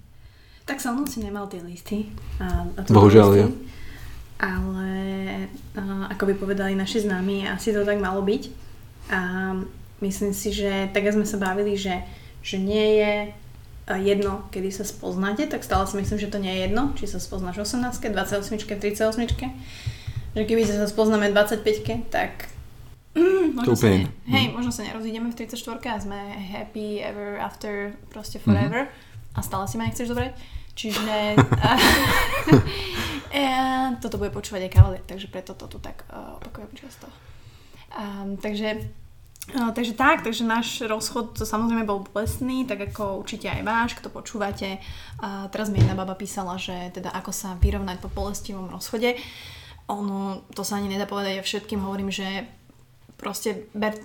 Tak mnou si nemal tie listy. A, a Bohužiaľ, listy, ja. Ale a, ako by povedali naši známi, asi to tak malo byť. A Myslím si, že tak sme sa bavili, že, že nie je eh, jedno, kedy sa spoznáte, tak stále si myslím, že to nie je jedno, či sa spoznáš 18, 28, 38, že keby sa spoznáme 25, tak mm, možno, sa ne, hej, mm. možno sa nerozídeme v 34 a sme happy ever after, proste forever mm-hmm. a stále si ma nechceš zobrať. Čiže a, e, toto bude počúvať aj kavalier, takže preto to tu tak uh, opakujem často. Um, takže No, takže tak, takže náš rozchod to samozrejme bol bolestný, tak ako určite aj váš, kto počúvate. A teraz mi jedna baba písala, že teda ako sa vyrovnať po bolestivom rozchode. Ono, to sa ani nedá povedať, ja všetkým hovorím, že proste, ber,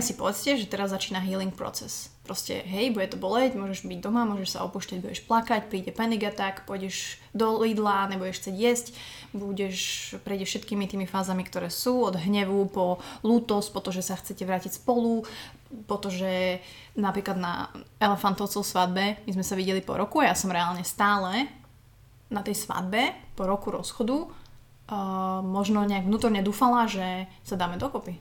si povedzte, že teraz začína healing proces proste, hej, bude to boleť, môžeš byť doma, môžeš sa opúšťať, budeš plakať, príde panic attack, pôjdeš do Lidla, nebudeš chcieť jesť, budeš, prejdeš všetkými tými fázami, ktoré sú, od hnevu po lútosť, po to, že sa chcete vrátiť spolu, po to, že napríklad na Elefantovcov svadbe, my sme sa videli po roku a ja som reálne stále na tej svadbe, po roku rozchodu, uh, možno nejak vnútorne dúfala, že sa dáme dokopy.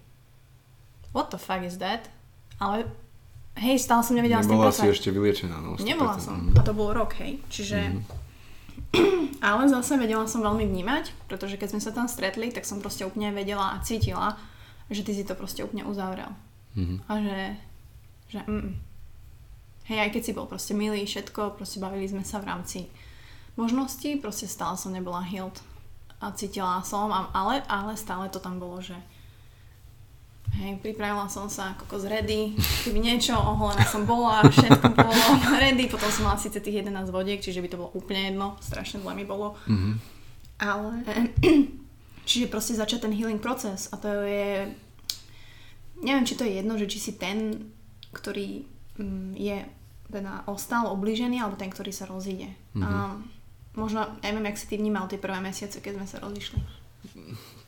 What the fuck is that? Ale hej, stále som nevedela Nebola s tým si ešte vyliečená. No, Nebola som. A to bol rok, hej. Čiže... Mm-hmm. Ale zase vedela som veľmi vnímať, pretože keď sme sa tam stretli, tak som proste úplne vedela a cítila, že ty si to proste úplne uzavrel. Mm-hmm. A že... že mm, hej, aj keď si bol proste milý, všetko, proste bavili sme sa v rámci možností, proste stále som nebola healed a cítila som, ale, ale stále to tam bolo, že Hej, pripravila som sa ako z ready, keby niečo, oholená som bola, všetko bolo ready, potom som mala síce tých 11 vodiek, čiže by to bolo úplne jedno, strašne zle mi bolo. Mm-hmm. Ale, čiže proste začať ten healing proces a to je, neviem, či to je jedno, že či si ten, ktorý mm, je teda ostal oblížený, alebo ten, ktorý sa rozíde. Mm-hmm. A možno, neviem, jak si ty vnímal tie prvé mesiace, keď sme sa rozišli.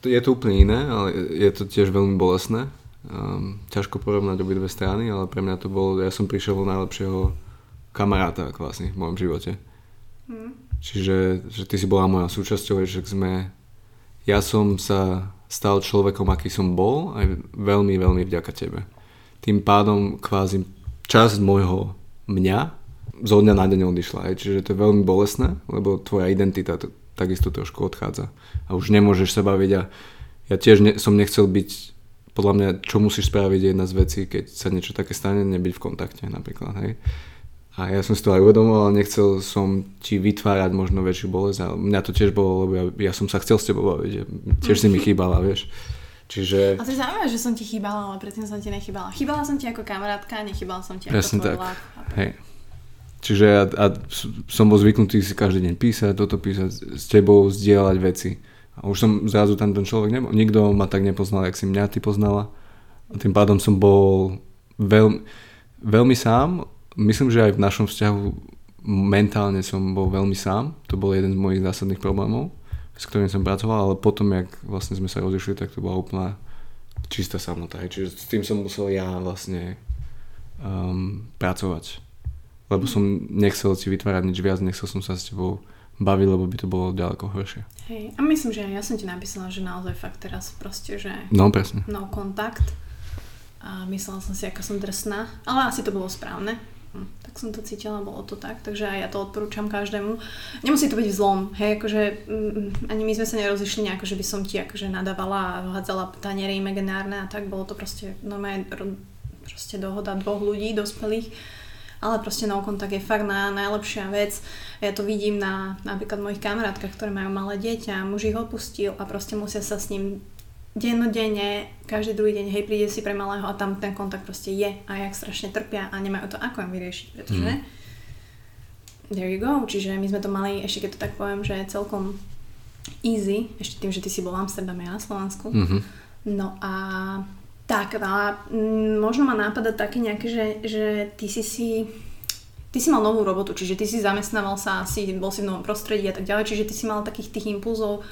To- Je to úplne iné, ale je to tiež veľmi bolestné. Um, ťažko porovnať obidve strany, ale pre mňa to bolo, ja som prišiel o najlepšieho kamaráta vlastne v mojom živote. Hm. Čiže že ty si bola moja súčasťou, že sme... Ja som sa stal človekom, aký som bol, aj veľmi, veľmi vďaka tebe. Tým pádom kvázi časť môjho mňa zo dňa na deň odišla. Aj. Čiže to je veľmi bolestné, lebo tvoja identita t- takisto trošku odchádza. A už nemôžeš sa baviť a ja tiež ne, som nechcel byť podľa mňa, čo musíš spraviť je jedna z vecí, keď sa niečo také stane, nebyť v kontakte napríklad, hej. A ja som si to aj uvedomoval, nechcel som ti vytvárať možno väčšiu bolesť, ale mňa to tiež bolo, lebo ja, ja som sa chcel s tebou baviť, tiež si mi chýbala, vieš. Čiže A to je zaujímavé, že som ti chýbala, ale predtým som ti nechýbala. Chýbala som ti ako kamarátka, nechýbala som ti Presne ako tvoj tak. chápem. Hej. Čiže a s- som bol zvyknutý si každý deň písať, toto písať, s tebou zdieľať veci. A už som zrazu tam ten človek nebol. Nikto ma tak nepoznal, jak si mňa ty poznala. A tým pádom som bol veľmi, veľmi sám. Myslím, že aj v našom vzťahu mentálne som bol veľmi sám. To bol jeden z mojich zásadných problémov, s ktorým som pracoval, ale potom, jak vlastne sme sa rozišli, tak to bola úplná čistá samota. Čiže s tým som musel ja vlastne um, pracovať. Lebo som nechcel si vytvárať nič viac, nechcel som sa s tebou baviť, lebo by to bolo ďaleko horšie. Hej. A myslím, že ja som ti napísala, že naozaj fakt teraz proste, že No presne. no kontakt. A myslela som si, aká som drsná. Ale asi to bolo správne. Hm, tak som to cítila, bolo to tak. Takže aj ja to odporúčam každému. Nemusí to byť v zlom. Hej, akože mm, ani my sme sa nerozišli nejako, že by som ti akože nadávala a hádzala taniere imaginárne a tak. Bolo to proste normálne ro- proste dohoda dvoch ľudí, dospelých. Ale proste no kontakt je fakt na, najlepšia vec. Ja to vidím na napríklad mojich kamarátkach, ktoré majú malé dieťa, muž ich opustil a proste musia sa s ním dennodenne, každý druhý deň, hej, príde si pre malého a tam ten kontakt proste je a jak strašne trpia a nemajú to ako im vyriešiť, pretože Mm. there you go, čiže my sme to mali, ešte keď to tak poviem, že celkom easy, ešte tým, že ty si bol v Amsterdame a na Slovensku. Mhm. No a tak, a mm, možno ma nápada také nejaké, že, že ty si si ty si mal novú robotu, čiže ty si zamestnával sa, si, bol si v novom prostredí a tak ďalej, čiže ty si mal takých tých impulzov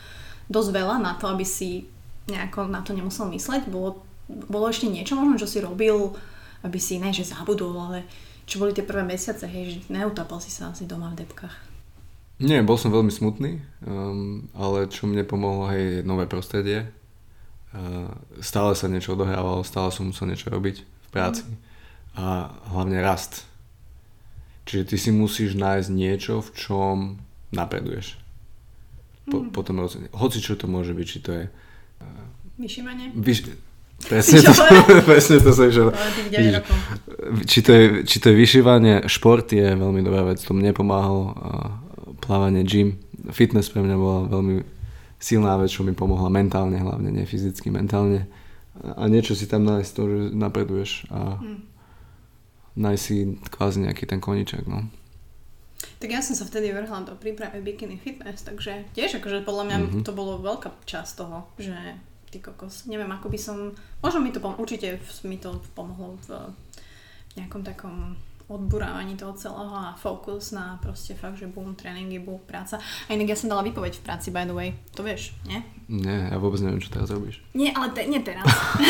dosť veľa na to, aby si nejako na to nemusel mysleť. Bolo, bolo ešte niečo možno, čo si robil, aby si, ne, že zabudol, ale čo boli tie prvé mesiace, hej, že neutapal si sa asi doma v depkách. Nie, bol som veľmi smutný, um, ale čo mne pomohlo, hej, nové prostredie. Uh, stále sa niečo odohrávalo, stále som musel niečo robiť v práci. A hlavne rast. Čiže ty si musíš nájsť niečo, v čom napreduješ. Po, potom rozhodne. Hoci čo to môže byť, či to je... Vyšívanie? Vyš... Presne to, presne to som išiel. Ale tých 9 Vidíš, rokov. či to, je, či to je vyšívanie, šport je veľmi dobrá vec, to mne pomáhalo, plávanie, gym, fitness pre mňa bola veľmi silná vec, čo mi pomohla mentálne hlavne, nie fyzicky, mentálne. A niečo si tam nájsť to, že napreduješ a Hm. nájsť si kvázi nejaký ten koniček, no. Tak ja som sa vtedy vrhla do prípravy Bikini Fitness, takže tiež akože podľa mňa Mhm. mm-hmm. to bolo veľká časť toho, že ty kokos, neviem ako by som, možno mi to pom- určite mi to pomohlo v nejakom takom odburávaní toho celého a fokus na proste fakt, že boom, tréningy, boom, práca. A inak ja som dala výpoveď v práci, by the way, to vieš, nie? Nie, ja vôbec neviem, čo teraz robíš. Nie, ale te, nie teraz.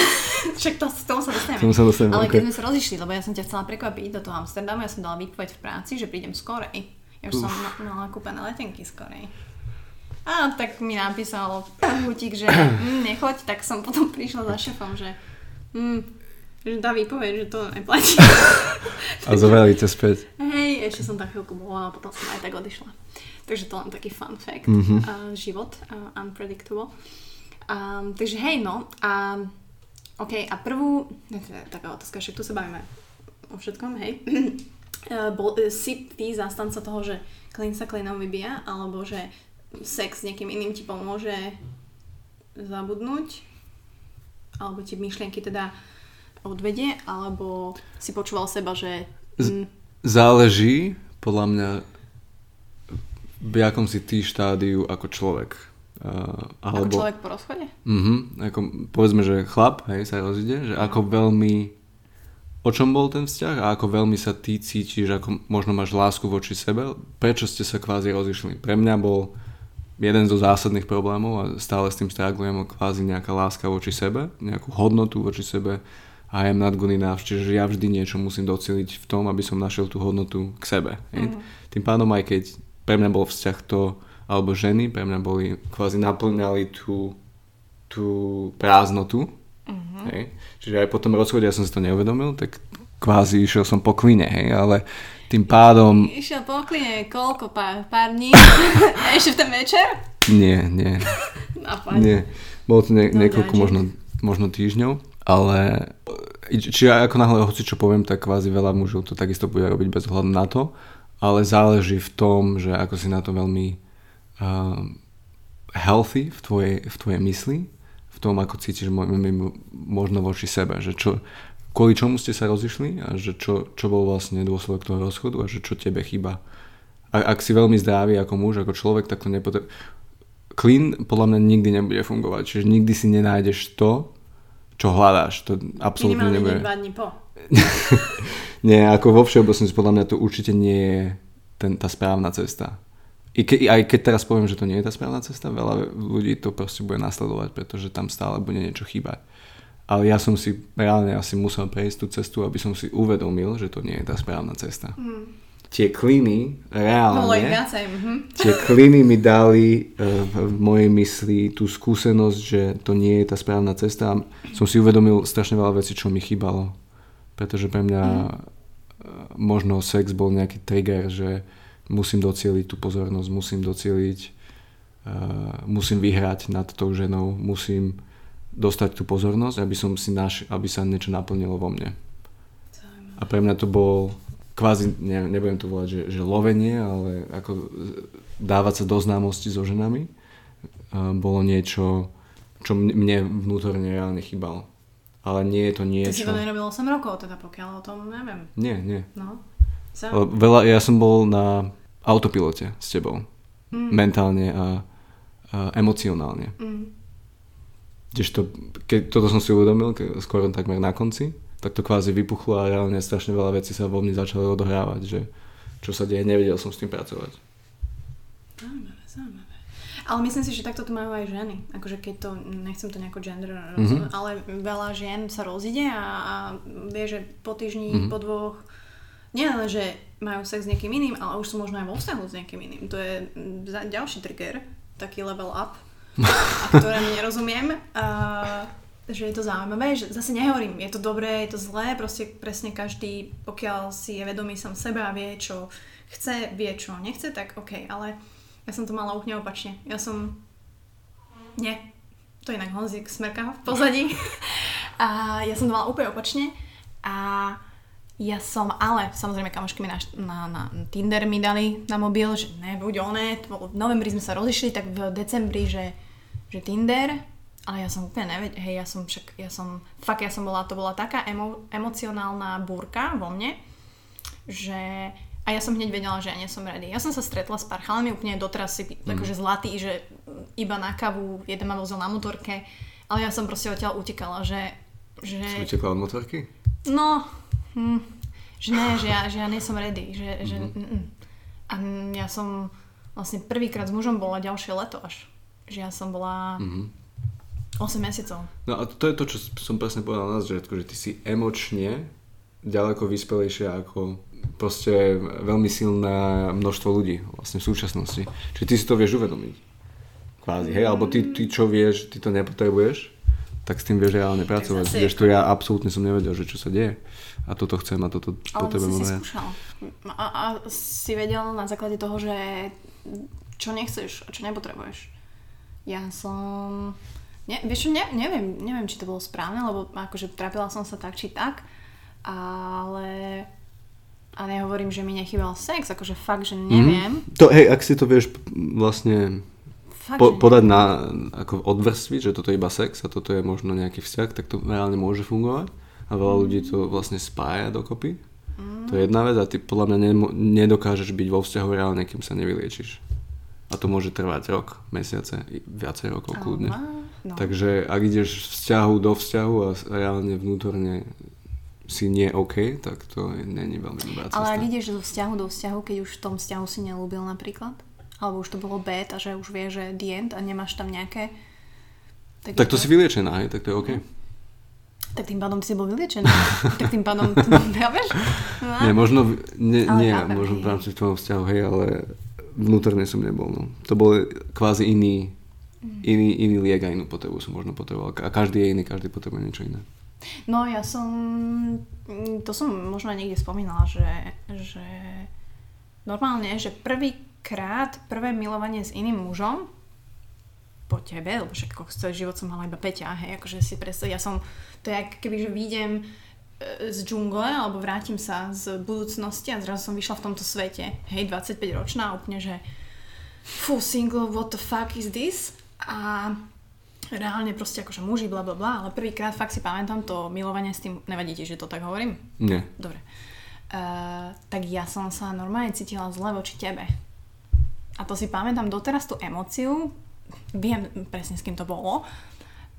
Však to, k tomu sa dostaneme. Tomu sa dostaneme, ale ok. keď sme sa rozišli, lebo ja som ťa chcela prekvapiť do toho Amsterdamu, ja som dala výpoveď v práci, že prídem skorej. Ja už som ma- mala kúpené letenky skorej. A tak mi napísal hutík, že mm, nechoď, tak som potom prišla za šefom, že, mm, že dá výpoveď, že to neplatí. A zobrali ťa späť. Hej, ešte som tak chvíľku bola, a potom som aj tak odišla. Takže to len taký fun fact. Mhm. Uh, život, uh, unpredictable. Um, takže hej, no. A, OK, a prvú, to je taká otázka, však tu sa bavíme o všetkom, hej. Uh, bol, uh, si ty zastanca toho, že klin sa klinom vybíja, alebo že sex s niekým iným ti pomôže zabudnúť, alebo ti myšlienky teda odvedie, alebo si počúval seba, že mm, Záleží, podľa mňa, v jakom si ty štádiu ako človek. Uh, ako alebo, človek po rozchode? Mhm, ako, povedzme, že chlap, hej, sa rozíde, že ako veľmi o čom bol ten vzťah a ako veľmi sa ty cítiš, ako možno máš lásku voči sebe, prečo ste sa kvázi rozišli. Pre mňa bol jeden zo zásadných problémov a stále s tým straglujem kvázi nejaká láska voči sebe, nejakú hodnotu voči sebe I am not good enough, čiže ja vždy niečo musím doceliť v tom, aby som našiel tú hodnotu k sebe. Mm. Tým pádom aj keď pre mňa bol vzťah to, alebo ženy, pre mňa boli, kvázi naplňali tú, tú prázdnotu, Mm-hmm. Hej. Čiže aj po tom rozchode ja som si to neuvedomil, tak kvázi išiel som po kline, hej, ale tým pádom... Išiel po kline koľko? Pár, pár dní? Ešte v ten večer? Nie, nie. Napadne. Nie. Bolo to nie, no, niekoľko možno, možno týždňov, ale či ja ako náhle hoci čo poviem, tak kvázi veľa mužov to takisto bude robiť bez hľadu na to, ale záleží v tom, že ako si na to veľmi uh, healthy v tvojej, v tvojej mysli tom, ako cítiš možno voči sebe, že čo, kvôli čomu ste sa rozišli a že čo, čo bol vlastne dôsledok toho rozchodu a že čo tebe chýba. A, ak si veľmi zdravý ako muž, ako človek, tak to nepotrebuje. Clean podľa mňa nikdy nebude fungovať, čiže nikdy si nenájdeš to, čo hľadáš. To absolútne nebude. dva dní po. nie, ako vo všeobecnosti podľa mňa to určite nie je ten, tá správna cesta. I ke, aj keď teraz poviem, že to nie je tá správna cesta, veľa ľudí to proste bude nasledovať, pretože tam stále bude niečo chýbať. Ale ja som si reálne asi musel prejsť tú cestu, aby som si uvedomil, že to nie je tá správna cesta. Mm. Tie kliny, reálne, no, mm-hmm. tie kliny mi dali uh, v mojej mysli tú skúsenosť, že to nie je tá správna cesta. Som si uvedomil strašne veľa vecí, čo mi chýbalo. Pretože pre mňa mm. uh, možno sex bol nejaký trigger, že musím docieliť tú pozornosť, musím docieliť, uh, musím vyhrať nad tou ženou, musím dostať tú pozornosť, aby, som si naš, aby sa niečo naplnilo vo mne. A pre mňa to bol kvázi, ne, nebudem to volať, že, že lovenie, ale ako dávať sa do známosti so ženami uh, bolo niečo, čo mne vnútorne reálne chýbalo. Ale nie je to niečo... Ty si to nerobil 8 rokov, teda pokiaľ o tom neviem. Nie, nie. No. So. Veľa, ja som bol na autopilote s tebou. Mm. Mentálne a, a emocionálne. Mm. Kdežto, keď toto som si uvedomil, skoro takmer na konci, tak to kvázi vypuchlo a reálne strašne veľa vecí sa vo mne začali odohrávať, že čo sa deje, nevedel som s tým pracovať. Zaujímavé, zaujímavé. Ale myslím si, že takto to majú aj ženy. Akože keď to, nechcem to nejako gender mm-hmm. ale veľa žien sa rozíde a, a vie, že po týždni, mm-hmm. po dvoch nie len, že majú sex s niekým iným, ale už sú možno aj vo vzťahu s niekým iným. To je ďalší trigger, taký level up, a ktorému nerozumiem. A, že je to zaujímavé, že zase nehovorím, je to dobré, je to zlé, proste presne každý, pokiaľ si je vedomý sám seba a vie, čo chce, vie, čo nechce, tak OK, ale ja som to mala úplne opačne. Ja som... Nie. To je inak Honzik Smerka v pozadí. a ja som to mala úplne opačne. A ja som, ale samozrejme kamošky mi na, na, na Tinder mi dali na mobil, že ne, buď oné, v novembri sme sa rozišli, tak v decembri, že, že Tinder, ale ja som úplne nevedela, hej, ja som však, ja som, fakt ja som bola, to bola taká emo, emocionálna búrka vo mne, že a ja som hneď vedela, že ja nie som ready. Ja som sa stretla s pár chalami, úplne doteraz si mm. akože zlatý, že iba na kavu, jeden ma vozil na motorke, ale ja som proste odtiaľ utekala, že... že... Si utekla od motorky? No, hm, že ne, že ja, že ja nie som ready. Že, mm-hmm. že, mm, a ja som vlastne prvýkrát s mužom bola ďalšie leto až. Že ja som bola mm-hmm. 8 mesiacov. No a to je to, čo som presne povedal na začiatku, že ty si emočne ďaleko vyspelejšia ako proste veľmi silné množstvo ľudí vlastne v súčasnosti. Čiže ty si to vieš uvedomiť. Kvázi, hej? Alebo ty, ty čo vieš, ty to nepotrebuješ, tak s tým vieš reálne pracovať. Vieš, to ja absolútne som nevedel, že čo sa deje a toto chcem a toto potrebujem. Ale si skúšal. A, a si vedel na základe toho, že čo nechceš a čo nepotrebuješ. Ja som... Ne, vieš ne, neviem, neviem, či to bolo správne, lebo akože trápila som sa tak, či tak, ale a nehovorím, že mi nechýbal sex, akože fakt, že neviem. Mm. To, hej, ak si to vieš vlastne fakt, po, podať na, ako odvrstviť, že toto je iba sex a toto je možno nejaký vzťah, tak to reálne môže fungovať a veľa ľudí to vlastne spája dokopy. Mm. To je jedna vec a ty podľa mňa nedokážeš byť vo vzťahu reálne, kým sa nevyliečiš. A to môže trvať rok, mesiace, viacej rokov kľudne. No. Takže ak ideš vzťahu do vzťahu a reálne vnútorne si nie OK, tak to není veľmi dobrá cesta. Ale ak ideš zo vzťahu do vzťahu, keď už v tom vzťahu si nelúbil napríklad? Alebo už to bolo bad a že už vie, že the end a nemáš tam nejaké... Tak to si vyliečená, hej, tak to je OK. Tak tým pádom si bol vyliečený. tak tým pádom, chápeš? No. Nie, možno, nie, nie možno v rámci tvojho vzťahu, hej, ale vnútorne som nebol, no. To bol kvázi iný, Mm. iný, iný liek a inú potrebu som možno potreboval. A každý je iný, každý potrebuje niečo iné. No ja som, to som možno niekde spomínala, že, že normálne, že prvýkrát, prvé milovanie s iným mužom po tebe, lebo však celý život som mala iba Peťa, hej, akože si predstav, ja som, to je ako keby, že výjdem z džungle, alebo vrátim sa z budúcnosti a zrazu som vyšla v tomto svete, hej, 25 ročná, úplne, že fú, single, what the fuck is this? A reálne proste akože muži, bla bla bla, ale prvýkrát fakt si pamätám to milovanie s tým, nevadí ti, že to tak hovorím? Nie. Dobre. Uh, tak ja som sa normálne cítila zle voči tebe. A to si pamätám doteraz tú emóciu, viem presne s kým to bolo,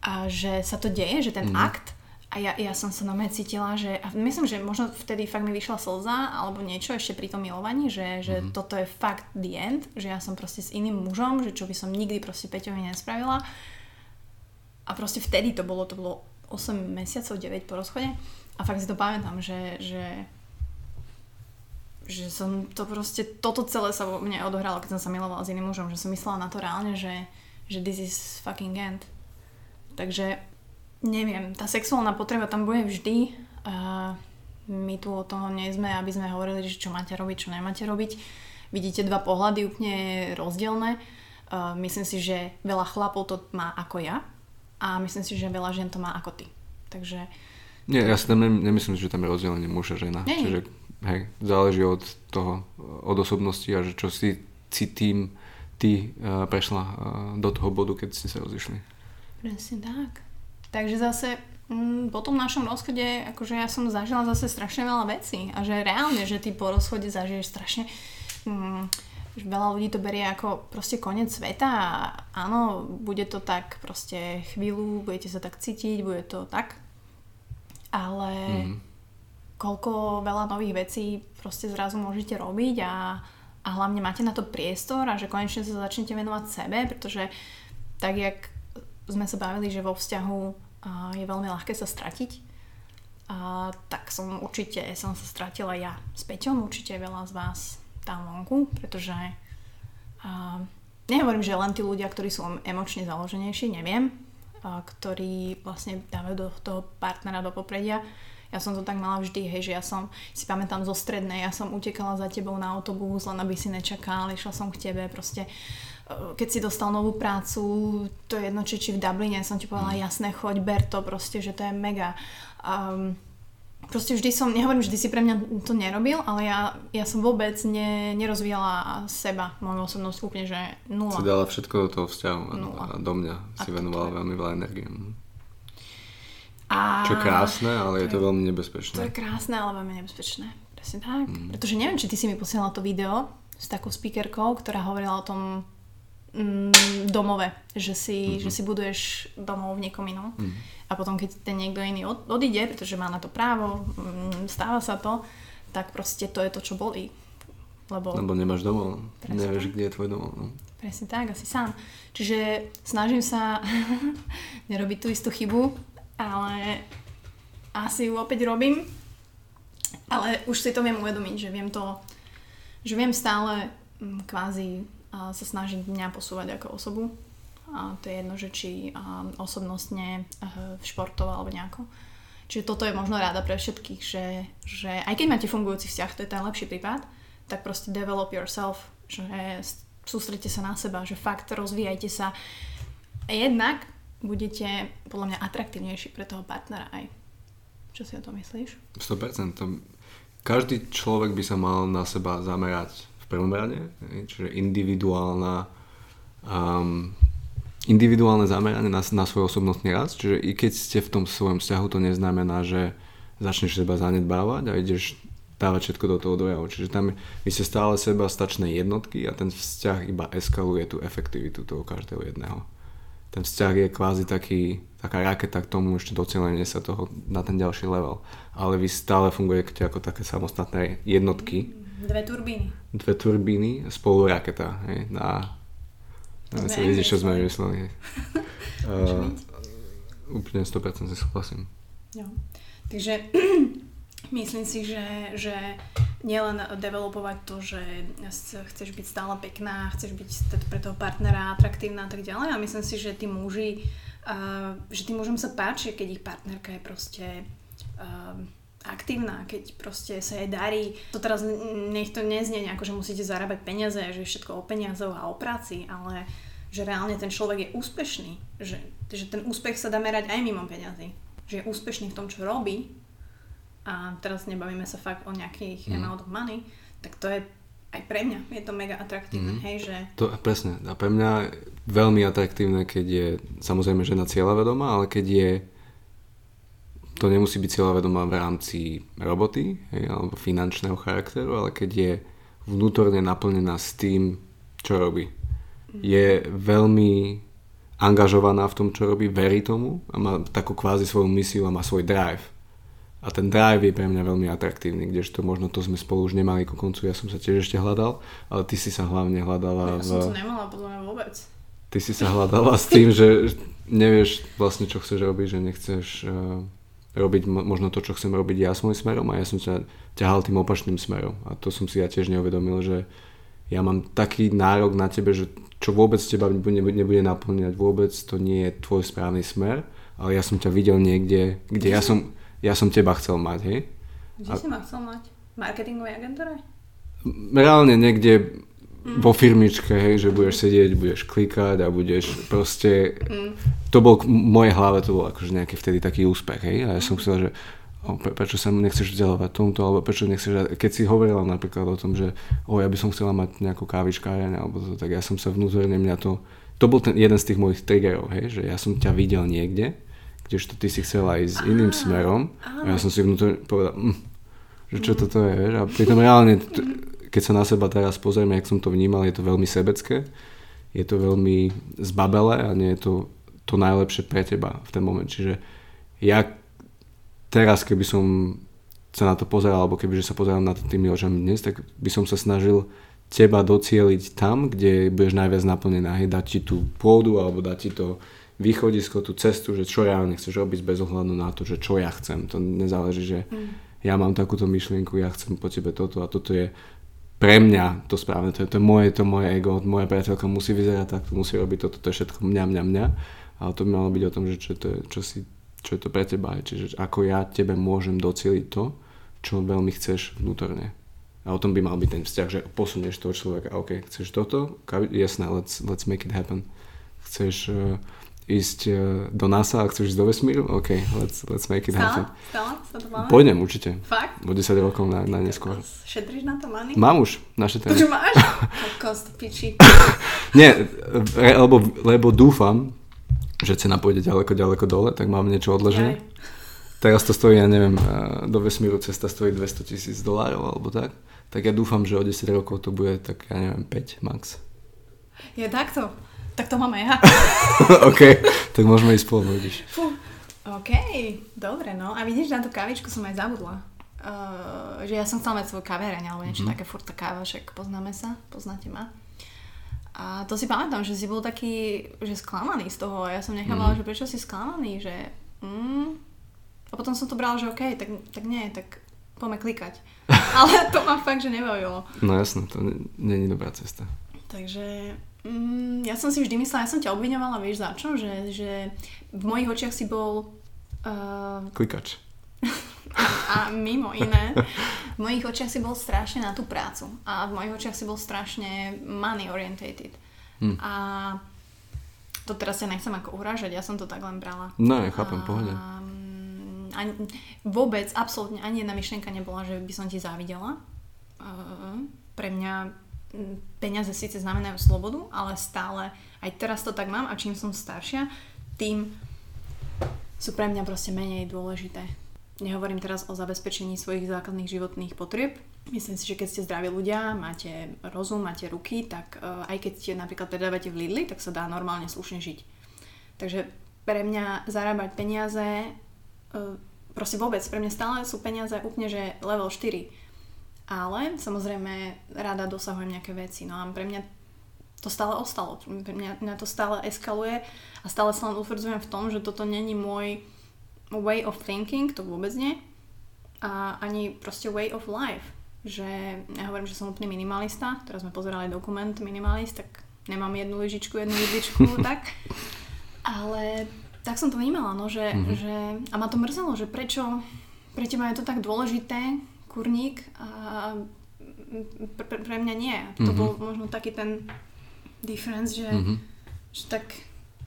a že sa to deje, že ten mm. akt a ja, ja som sa normálne cítila, že a myslím, že možno vtedy fakt mi vyšla slza alebo niečo ešte pri tom milovaní, že, že mm. toto je fakt the end, že ja som proste s iným mužom, že čo by som nikdy proste Peťovi nespravila a proste vtedy to bolo, to bolo 8 mesiacov, 9 po rozchode a fakt si to pamätám, že, že že som to proste, toto celé sa vo mne odohralo, keď som sa milovala s iným mužom, že som myslela na to reálne, že, že this is fucking end. Takže neviem, tá sexuálna potreba tam bude vždy a my tu o toho nie sme, aby sme hovorili, že čo máte robiť, čo nemáte robiť. Vidíte dva pohľady úplne rozdielne. Uh, myslím si, že veľa chlapov to má ako ja a myslím si, že veľa žien to má ako ty. Takže Nie, ja si tam nem- nemyslím, že tam je rozdelenie muž a žena. Nie. Čiže hej, záleží od toho, od osobnosti a že čo si, si tým ty uh, prešla uh, do toho bodu, keď ste sa rozišli. Presne tak. Takže zase mm, po tom našom rozchode, akože ja som zažila zase strašne veľa vecí a že reálne, že ty po rozchode zažiješ strašne mm, že veľa ľudí to berie ako proste koniec sveta a áno, bude to tak proste chvíľu, budete sa tak cítiť, bude to tak, ale Mhm. koľko veľa nových vecí proste zrazu môžete robiť a, a hlavne máte na to priestor a že konečne sa začnete venovať sebe, pretože tak, jak sme sa bavili, že vo vzťahu je veľmi ľahké sa stratiť, a, tak som určite som sa stratila ja s Peťom, určite veľa z vás tam vonku, pretože a, nehovorím, že len tí ľudia, ktorí sú emočne založenejší, neviem, a, ktorí vlastne dávajú do toho partnera do popredia. Ja som to tak mala vždy, hej, že ja som, si pamätám zo strednej, ja som utekala za tebou na autobus, len aby si nečakal, išla som k tebe, proste keď si dostal novú prácu, to je jedno, či, či v Dubline, som ti povedala, jasné, choď, ber to, proste, že to je mega. Um, proste vždy som, nehovorím, vždy si pre mňa to nerobil, ale ja, ja som vôbec ne, nerozvíjala seba, moju osobnosť úplne, že nula. Si dala všetko do toho vzťahu a, Nula. a do mňa si A venovala je- veľmi veľa energie. A... Čo je krásne, ale je to je- veľmi To nebezpečné. je krásne, ale veľmi nebezpečné. Presne tak. Mm. Pretože neviem, či ty si mi posielala to video s takou speakerkou, ktorá hovorila o tom mm, domove, že si, Mhm. mm-hmm. že si buduješ domov v niekom inom. Mm. A potom, keď ten niekto iný od, odíde, pretože má na to právo, mm, stáva sa to, tak proste to je to, čo bolí. Lebo Lebo nemáš domov. Presne Nevieš, tak. kde je tvoj domov. No. Presne tak, asi sám. Čiže snažím sa nerobiť tú istú chybu, ale asi ju opäť robím. Ale už si to viem uvedomiť, že viem to, že viem stále mm, kvázi sa snažiť mňa posúvať ako osobu. A to je jedno, že či osobnostne, a, športovo alebo nejako. Čiže toto je možno ráda pre všetkých, že, že aj keď máte fungujúci vzťah, to je ten lepší prípad, tak proste develop yourself, že sústredte sa na seba, že fakt rozvíjajte sa. Jednak budete podľa mňa atraktívnejší pre toho partnera aj. Čo si o tom myslíš? 100%. To, každý človek by sa mal na seba zamerať v prvom rade, čiže individuálna um, individuálne zameranie na, na svoj osobnostný rast, čiže i keď ste v tom svojom vzťahu, to neznamená, že začneš seba zanedbávať a ideš dávať všetko do toho dojavu. Čiže tam vy ste stále seba stačné jednotky a ten vzťah iba eskaluje tú efektivitu toho každého jedného. ten vzťah je kvázi taký, taká raketa k tomu ešte docelenie sa toho na ten ďalší level. Ale vy stále fungujete ako také samostatné jednotky. Dve turbíny. Dve turbíny spolu raketa. Hej, na, neviem si vidieť, čo sme vymysleli. uh, úplne 100% si súhlasím. Jo. Takže myslím si, že, že nielen developovať to, že chceš byť stále pekná, chceš byť pre toho partnera atraktívna a tak ďalej. A myslím si, že tí muži, uh, že tým mužom sa páči, keď ich partnerka je proste uh, aktívna, keď proste sa jej darí. To teraz nech to neznie nejako, že musíte zarábať peniaze, že je všetko o peniazoch a o práci, ale že reálne ten človek je úspešný. Že, že ten úspech sa dá merať aj mimo peniazy. Že je úspešný v tom, čo robí a teraz nebavíme sa fakt o nejakých mm. amount of money, tak to je aj pre mňa je to mega atraktívne, mm. hej, že... To, presne, a pre mňa veľmi atraktívne, keď je samozrejme žena cieľavedomá, ale keď je to nemusí byť cieľavedomá v rámci roboty hej, alebo finančného charakteru, ale keď je vnútorne naplnená s tým, čo robí. Mm. Je veľmi angažovaná v tom, čo robí, verí tomu a má takú kvázi svoju misiu a má svoj drive a ten drive je pre mňa veľmi atraktívny, kdežto možno to sme spolu už nemali ku koncu, ja som sa tiež ešte hľadal, ale ty si sa hlavne hľadala ja v... som to nemala podľa mňa vôbec. Ty si sa hľadala s tým, že nevieš vlastne, čo chceš robiť, že nechceš uh, robiť možno to, čo chcem robiť ja svojím smerom a ja som sa ťahal tým opačným smerom a to som si ja tiež neuvedomil, že ja mám taký nárok na tebe, že čo vôbec teba nebude, nebude naplňať, vôbec to nie je tvoj správny smer, ale ja som ťa videl niekde, kde ja som ja som teba chcel mať, hej? Kde a... si ma chcel mať? V marketingovej agentúre? Reálne niekde mm. vo firmičke, hej, že budeš sedieť, budeš klikať a budeš proste... Mm. To bol v mojej hlave, to bol akože nejaký vtedy taký úspech, hej? A ja som chcel, že o, pre, prečo sa nechceš vzdelávať tomto, alebo prečo nechceš... Keď si hovorila napríklad o tom, že o, ja by som chcela mať nejakú kávičkáreň, alebo to, tak ja som sa vnútorne mňa to... To bol ten jeden z tých mojich triggerov, hej, že ja som ťa videl niekde kdežto ty si chcela ísť iným smerom a ja som si vnútorne povedal, mm, že čo toto je, vieš? a pritom reálne, keď sa na seba teraz pozrieme, jak som to vnímal, je to veľmi sebecké, je to veľmi zbabele a nie je to to najlepšie pre teba v ten moment. Čiže ja teraz, keby som sa na to pozeral, alebo keby sa pozeral na to tými očami dnes, tak by som sa snažil teba docieliť tam, kde budeš najviac naplnená. Hej, dať ti tú pôdu, alebo dať ti to východisko, tú cestu, že čo reálne chceš robiť bez ohľadu na to, že čo ja chcem. To nezáleží, že mm. ja mám takúto myšlienku, ja chcem po tebe toto a toto je pre mňa to správne, to je, to je moje, to moje ego, moja priateľka musí vyzerať takto, musí robiť toto, to je všetko mňa, mňa, mňa. Ale to by malo byť o tom, že čo, to je, čo, si, čo je to pre teba, čiže ako ja tebe môžem docieliť to, čo veľmi chceš vnútorne. A o tom by mal byť ten vzťah, že posunieš toho človeka, OK, chceš toto? Jasné, let's, let's make it happen. Chceš uh, ísť e, do NASA a chceš ísť do vesmíru? OK, let's, let's make it happen. Stále? Sa to máme? Pôjdem určite. Fakt? O 10 rokov na, na neskôr. Šetríš na to money? Mám už našetrené. Čo máš? Kokos, piči. Nie, lebo, lebo dúfam, že cena pôjde ďaleko, ďaleko dole, tak mám niečo odložené. Teraz to stojí, ja neviem, e, do vesmíru cesta stojí 200 tisíc dolárov alebo tak. Tak ja dúfam, že o 10 rokov to bude tak, ja neviem, 5 max. Je takto? Tak to máme ja. OK, tak môžeme ísť spolu, vidíš. OK, dobre, no. A vidíš, na tú kavičku som aj zabudla. Uh, že ja som chcela mať svoju kaviareň alebo niečo mm. také, furt tá káva, však poznáme sa, poznáte ma. A to si pamätám, že si bol taký, že sklamaný z toho ja som nechávala, mm. že prečo si sklamaný, že mm. a potom som to brala, že OK, tak, tak nie, tak poďme klikať. Ale to ma fakt, že nebavilo. No jasno, to není dobrá cesta. Takže Mm, ja som si vždy myslela, ja som ťa obviňovala, vieš za čo? Že, že v mojich očiach si bol... Uh, Klikač. a, a mimo iné, v mojich očiach si bol strašne na tú prácu. A v mojich očiach si bol strašne money orientated. Hmm. A to teraz sa nechcem ako urážať, ja som to tak len brala. No, ja chápem, pohode. Ani, vôbec, absolútne ani jedna myšlienka nebola, že by som ti závidela. Uh, pre mňa peniaze síce znamenajú slobodu, ale stále aj teraz to tak mám a čím som staršia, tým sú pre mňa proste menej dôležité. Nehovorím teraz o zabezpečení svojich základných životných potrieb. Myslím si, že keď ste zdraví ľudia, máte rozum, máte ruky, tak uh, aj keď ste napríklad predávate v Lidli, tak sa dá normálne slušne žiť. Takže pre mňa zarábať peniaze, e, proste vôbec, pre mňa stále sú peniaze úplne, že level 4. Ale samozrejme rada dosahujem nejaké veci. No a pre mňa to stále ostalo. Pre mňa, mňa to stále eskaluje a stále sa len utvrdzujem v tom, že toto není môj way of thinking, to vôbec nie. A ani proste way of life. Že ja hovorím, že som úplne minimalista. Teraz sme pozerali dokument Minimalist, tak nemám jednu lyžičku, jednu vidličku, tak. Ale tak som to vnímala, no, že, mm-hmm. že a ma to mrzelo, že prečo pre teba je to tak dôležité, kurník, a pre, pre mňa nie. To mm-hmm. bol možno taký ten difference, že, mm-hmm. že tak,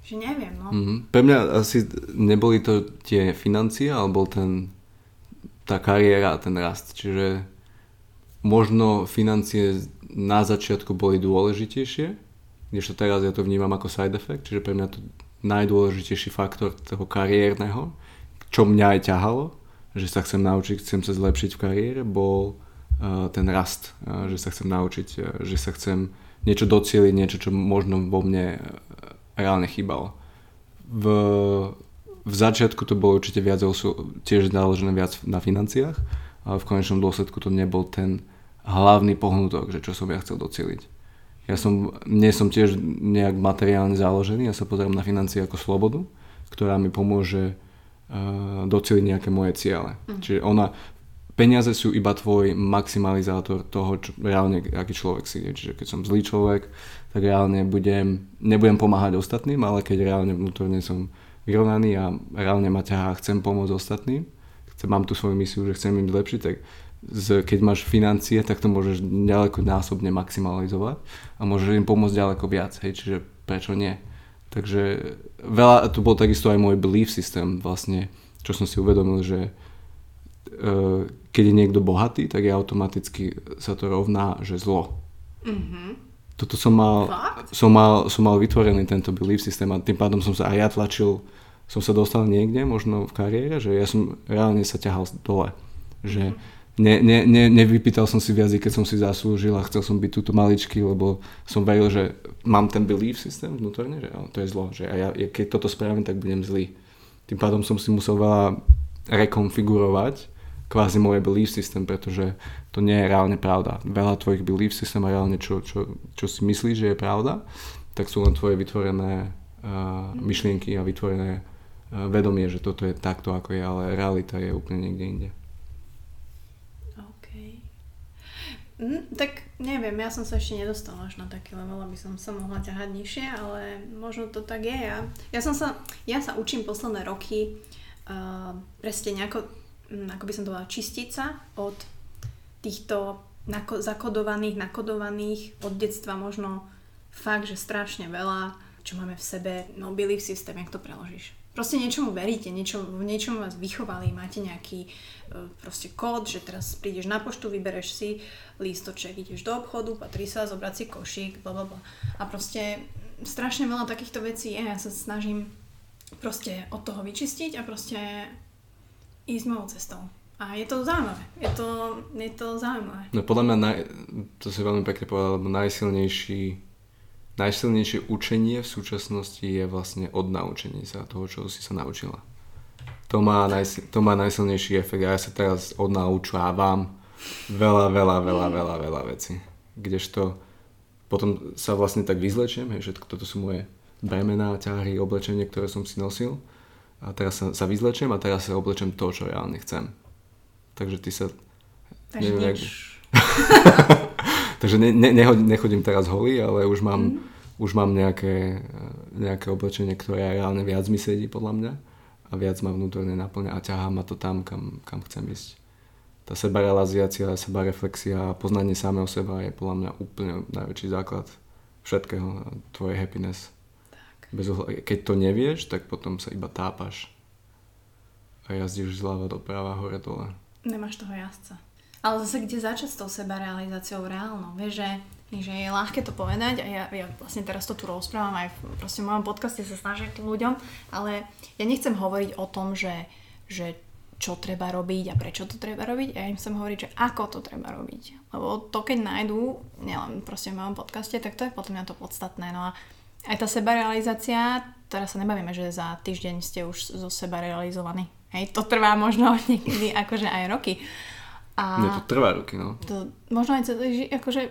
že neviem, no. Mm-hmm. Pre mňa asi neboli to tie financie, ale bol ten tá kariéra ten rast. Čiže možno financie na začiatku boli dôležitejšie, kdežto teraz ja to vnímam ako side effect, čiže pre mňa to najdôležitejší faktor toho kariérneho, čo mňa aj ťahalo, že sa chcem naučiť, chcem sa zlepšiť v kariére, bol uh, ten rast, uh, že sa chcem naučiť, uh, že sa chcem niečo docieliť, niečo, čo možno vo mne reálne chýbalo. V, v začiatku to bolo určite viac, tiež založené viac na financiách, ale v konečnom dôsledku to nebol ten hlavný pohnutok, že čo som ja chcel docieliť. Ja som, nie som tiež nejak materiálne založený, ja sa pozerám na financie ako slobodu, ktorá mi pomôže doceliť nejaké moje ciele. Mm. Čiže ona, peniaze sú iba tvoj maximalizátor toho, čo, reálne aký človek si je. Čiže keď som zlý človek, tak reálne budem, nebudem pomáhať ostatným, ale keď reálne vnútorne som vyrovnaný a reálne ma ťahá, chcem pomôcť ostatným, chcem, mám tú svoju misiu, že chcem im zlepšiť, tak z, keď máš financie, tak to môžeš ďaleko násobne maximalizovať a môžeš im pomôcť ďaleko viac, hej, čiže prečo nie. Takže veľa, to bol takisto aj môj belief system vlastne, čo som si uvedomil, že uh, keď je niekto bohatý, tak je automaticky sa to rovná, že zlo. Mm-hmm. Toto som mal, som mal, som mal vytvorený tento belief systém a tým pádom som sa aj ja tlačil, som sa dostal niekde, možno v kariére, že ja som reálne sa ťahal dole. Že mm-hmm ne, ne, ne, nevypýtal som si viac, keď som si zaslúžil a chcel som byť túto maličky, lebo som veril, že mám ten belief systém vnútorne, že to je zlo, že a ja, keď toto spravím, tak budem zlý. Tým pádom som si musel veľa rekonfigurovať kvázi moje belief systém, pretože to nie je reálne pravda. Veľa tvojich belief systém a reálne čo, čo, čo si myslíš, že je pravda, tak sú len tvoje vytvorené uh, myšlienky a vytvorené uh, vedomie, že toto je takto, ako je, ale realita je úplne niekde inde. Mm, tak neviem, ja som sa ešte nedostala až na taký level, aby som sa mohla ťahať nižšie, ale možno to tak je. Ja, ja, som sa, ja sa učím posledné roky uh, presne nejako, um, ako by som to povedala, čistiť sa od týchto nako- zakodovaných, nakodovaných od detstva možno fakt, že strašne veľa, čo máme v sebe, no belief system, jak to preložíš proste niečomu veríte, niečo, v niečom vás vychovali, máte nejaký e, proste kód, že teraz prídeš na poštu, vybereš si lístoček, ideš do obchodu, patrí sa, zobrať si košík, bla. A proste strašne veľa takýchto vecí je, ja sa snažím proste od toho vyčistiť a proste ísť mojou cestou. A je to zaujímavé. Je to, je to zaujímavé. No podľa mňa, naj, to si veľmi pekne povedal, najsilnejší najsilnejšie učenie v súčasnosti je vlastne odnaučenie sa toho, čo si sa naučila. To má, najsil, to má najsilnejší efekt a ja sa teraz odnaučávam veľa, veľa, veľa, veľa, veľa vecí. Kdežto potom sa vlastne tak vyzlečiem, hej, že toto sú moje bremená, ťahy, oblečenie, ktoré som si nosil a teraz sa, sa vyzlečiem a teraz sa oblečem to, čo reálne chcem. Takže ty sa... Takže neviem, jak... Takže ne, ne, nechodím teraz holý, ale už mám, mm. už mám nejaké, nejaké oblečenie, ktoré reálne viac mi sedí podľa mňa a viac ma vnútorne naplňa a ťahá ma to tam, kam, kam chcem ísť. Tá sebarealizácia, sebareflexia a poznanie samého seba je podľa mňa úplne najväčší základ všetkého, tvojej happiness. Tak. Bez ohľadu, keď to nevieš, tak potom sa iba tápaš a jazdíš zľava doprava, hore dole. Nemáš toho jazdca. Ale zase kde začať s tou sebarealizáciou reálnou? Vieš, že, že je ľahké to povedať a ja, ja vlastne teraz to tu rozprávam aj v, proste v mojom podcaste sa snažím tým ľuďom, ale ja nechcem hovoriť o tom, že, že čo treba robiť a prečo to treba robiť. Ja im chcem hovoriť, že ako to treba robiť. Lebo to, keď nájdú, nielen proste v mojom podcaste, tak to je potom mňa to podstatné. No a aj tá sebarealizácia, teraz sa nebavíme, že za týždeň ste už zo seba realizovaní. Hej, to trvá možno niekedy akože aj roky. A Nie, to trvá roky, no. To, možno aj celý život, akože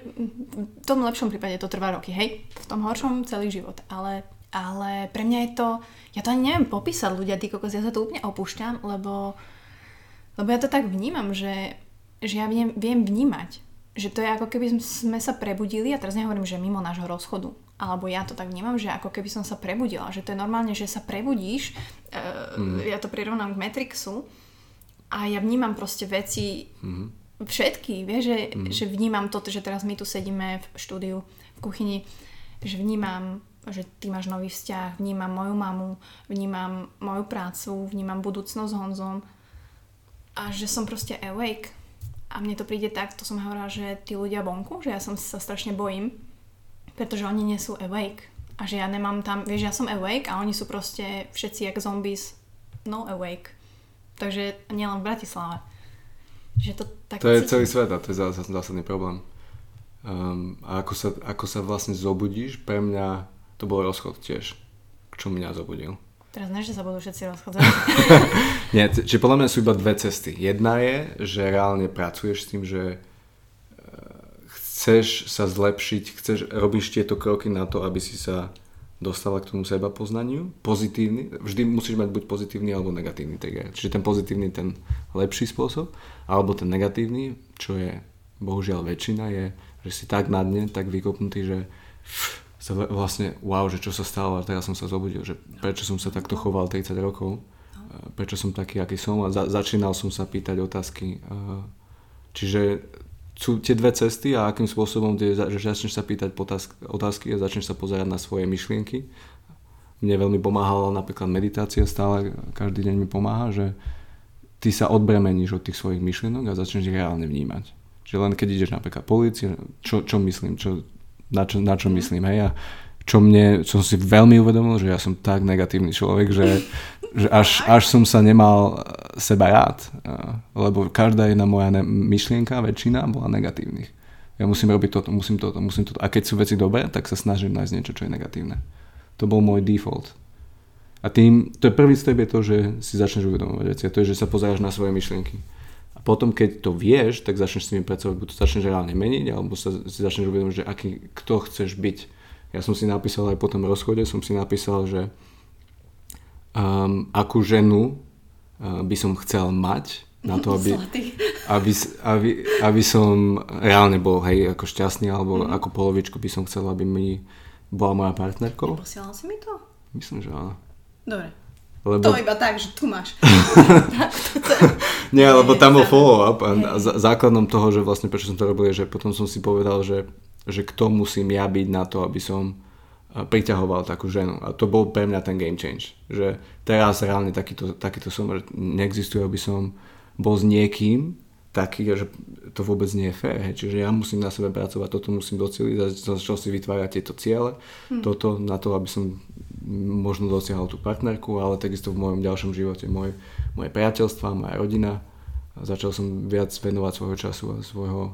v tom lepšom prípade to trvá roky, hej? V tom horšom celý život, ale, ale pre mňa je to, ja to ani neviem popísať ľudia, ty kokos, ja sa to úplne opúšťam, lebo, lebo ja to tak vnímam, že, že ja viem, viem vnímať, že to je ako keby sme sa prebudili, a teraz nehovorím, že mimo nášho rozchodu, alebo ja to tak vnímam, že ako keby som sa prebudila, že to je normálne, že sa prebudíš, uh, mm. ja to prirovnám k Matrixu, a ja vnímam proste veci mm-hmm. všetky, vieš, že, mm-hmm. že vnímam toto, že teraz my tu sedíme v štúdiu, v kuchyni, že vnímam, že ty máš nový vzťah, vnímam moju mamu, vnímam moju prácu, vnímam budúcnosť s Honzom a že som proste awake. A mne to príde tak, to som hovorila, že tí ľudia vonku, že ja som sa strašne bojím, pretože oni nie sú awake. A že ja nemám tam, vieš, ja som awake a oni sú proste všetci jak zombies no awake. Takže nielen v Bratislave. Že to, tak to je cítim. celý svet a to je zásadný problém. Um, a ako sa, ako sa vlastne zobudíš, pre mňa to bol rozchod tiež, čo mňa zobudil. Teraz ne, že sa budú všetci rozchádzať. Nie, čiže podľa mňa sú iba dve cesty. Jedna je, že reálne pracuješ s tým, že e, chceš sa zlepšiť, chceš, robíš tieto kroky na to, aby si sa dostala k tomu seba poznaniu, pozitívny, vždy musíš mať buď pozitívny alebo negatívny trigger. Čiže ten pozitívny ten lepší spôsob, alebo ten negatívny, čo je bohužiaľ väčšina, je, že si tak na dne, tak vykopnutý, že sa vlastne, wow, že čo sa stalo a teraz som sa zobudil, že prečo som sa takto choval 30 rokov, prečo som taký, aký som a za, začínal som sa pýtať otázky. Čiže sú tie dve cesty a akým spôsobom tie, že začneš sa pýtať otázky a začneš sa pozerať na svoje myšlienky. Mne veľmi pomáhala napríklad meditácia, stále každý deň mi pomáha, že ty sa odbremeníš od tých svojich myšlienok a začneš ich reálne vnímať. Že len keď ideš napríklad polície, čo, čo myslím, čo, na, čo, na čo myslím, hej, a čo mne, čo som si veľmi uvedomil, že ja som tak negatívny človek, že že až, až som sa nemal seba rád, lebo každá jedna moja ne- myšlienka, väčšina bola negatívnych. Ja musím robiť toto, musím toto, musím toto. A keď sú veci dobré, tak sa snažím nájsť niečo, čo je negatívne. To bol môj default. A tým, to je prvý step je to, že si začneš uvedomovať veci. A to je, že sa pozeráš na svoje myšlienky. A potom, keď to vieš, tak začneš s nimi pracovať, buď to začneš reálne meniť, alebo sa, si začneš uvedomovať, že aký, kto chceš byť. Ja som si napísal aj po tom rozchode, som si napísal, že um, akú ženu uh, by som chcel mať na to, aby, aby, aby, aby som reálne bol hej, ako šťastný, alebo mm. ako polovičku by som chcel, aby mi bola moja partnerkou. Posielal si mi to? Myslím, že áno. Dobre. Lebo... To iba tak, že tu máš. Nie, lebo tam bol follow-up a základom toho, že vlastne prečo som to robil, je, že potom som si povedal, že, že kto musím ja byť na to, aby som priťahoval takú ženu. A to bol pre mňa ten game change. Že teraz reálne takýto, takýto som, že neexistuje, aby som bol s niekým taký, že to vôbec nie je fér. Hej. Čiže ja musím na sebe pracovať, toto musím doceliť, začal si vytvárať tieto ciele, hmm. toto na to, aby som možno dosiahol tú partnerku, ale takisto v mojom ďalšom živote, moje, moje priateľstva, moja rodina. Začal som viac venovať svojho času a svojho,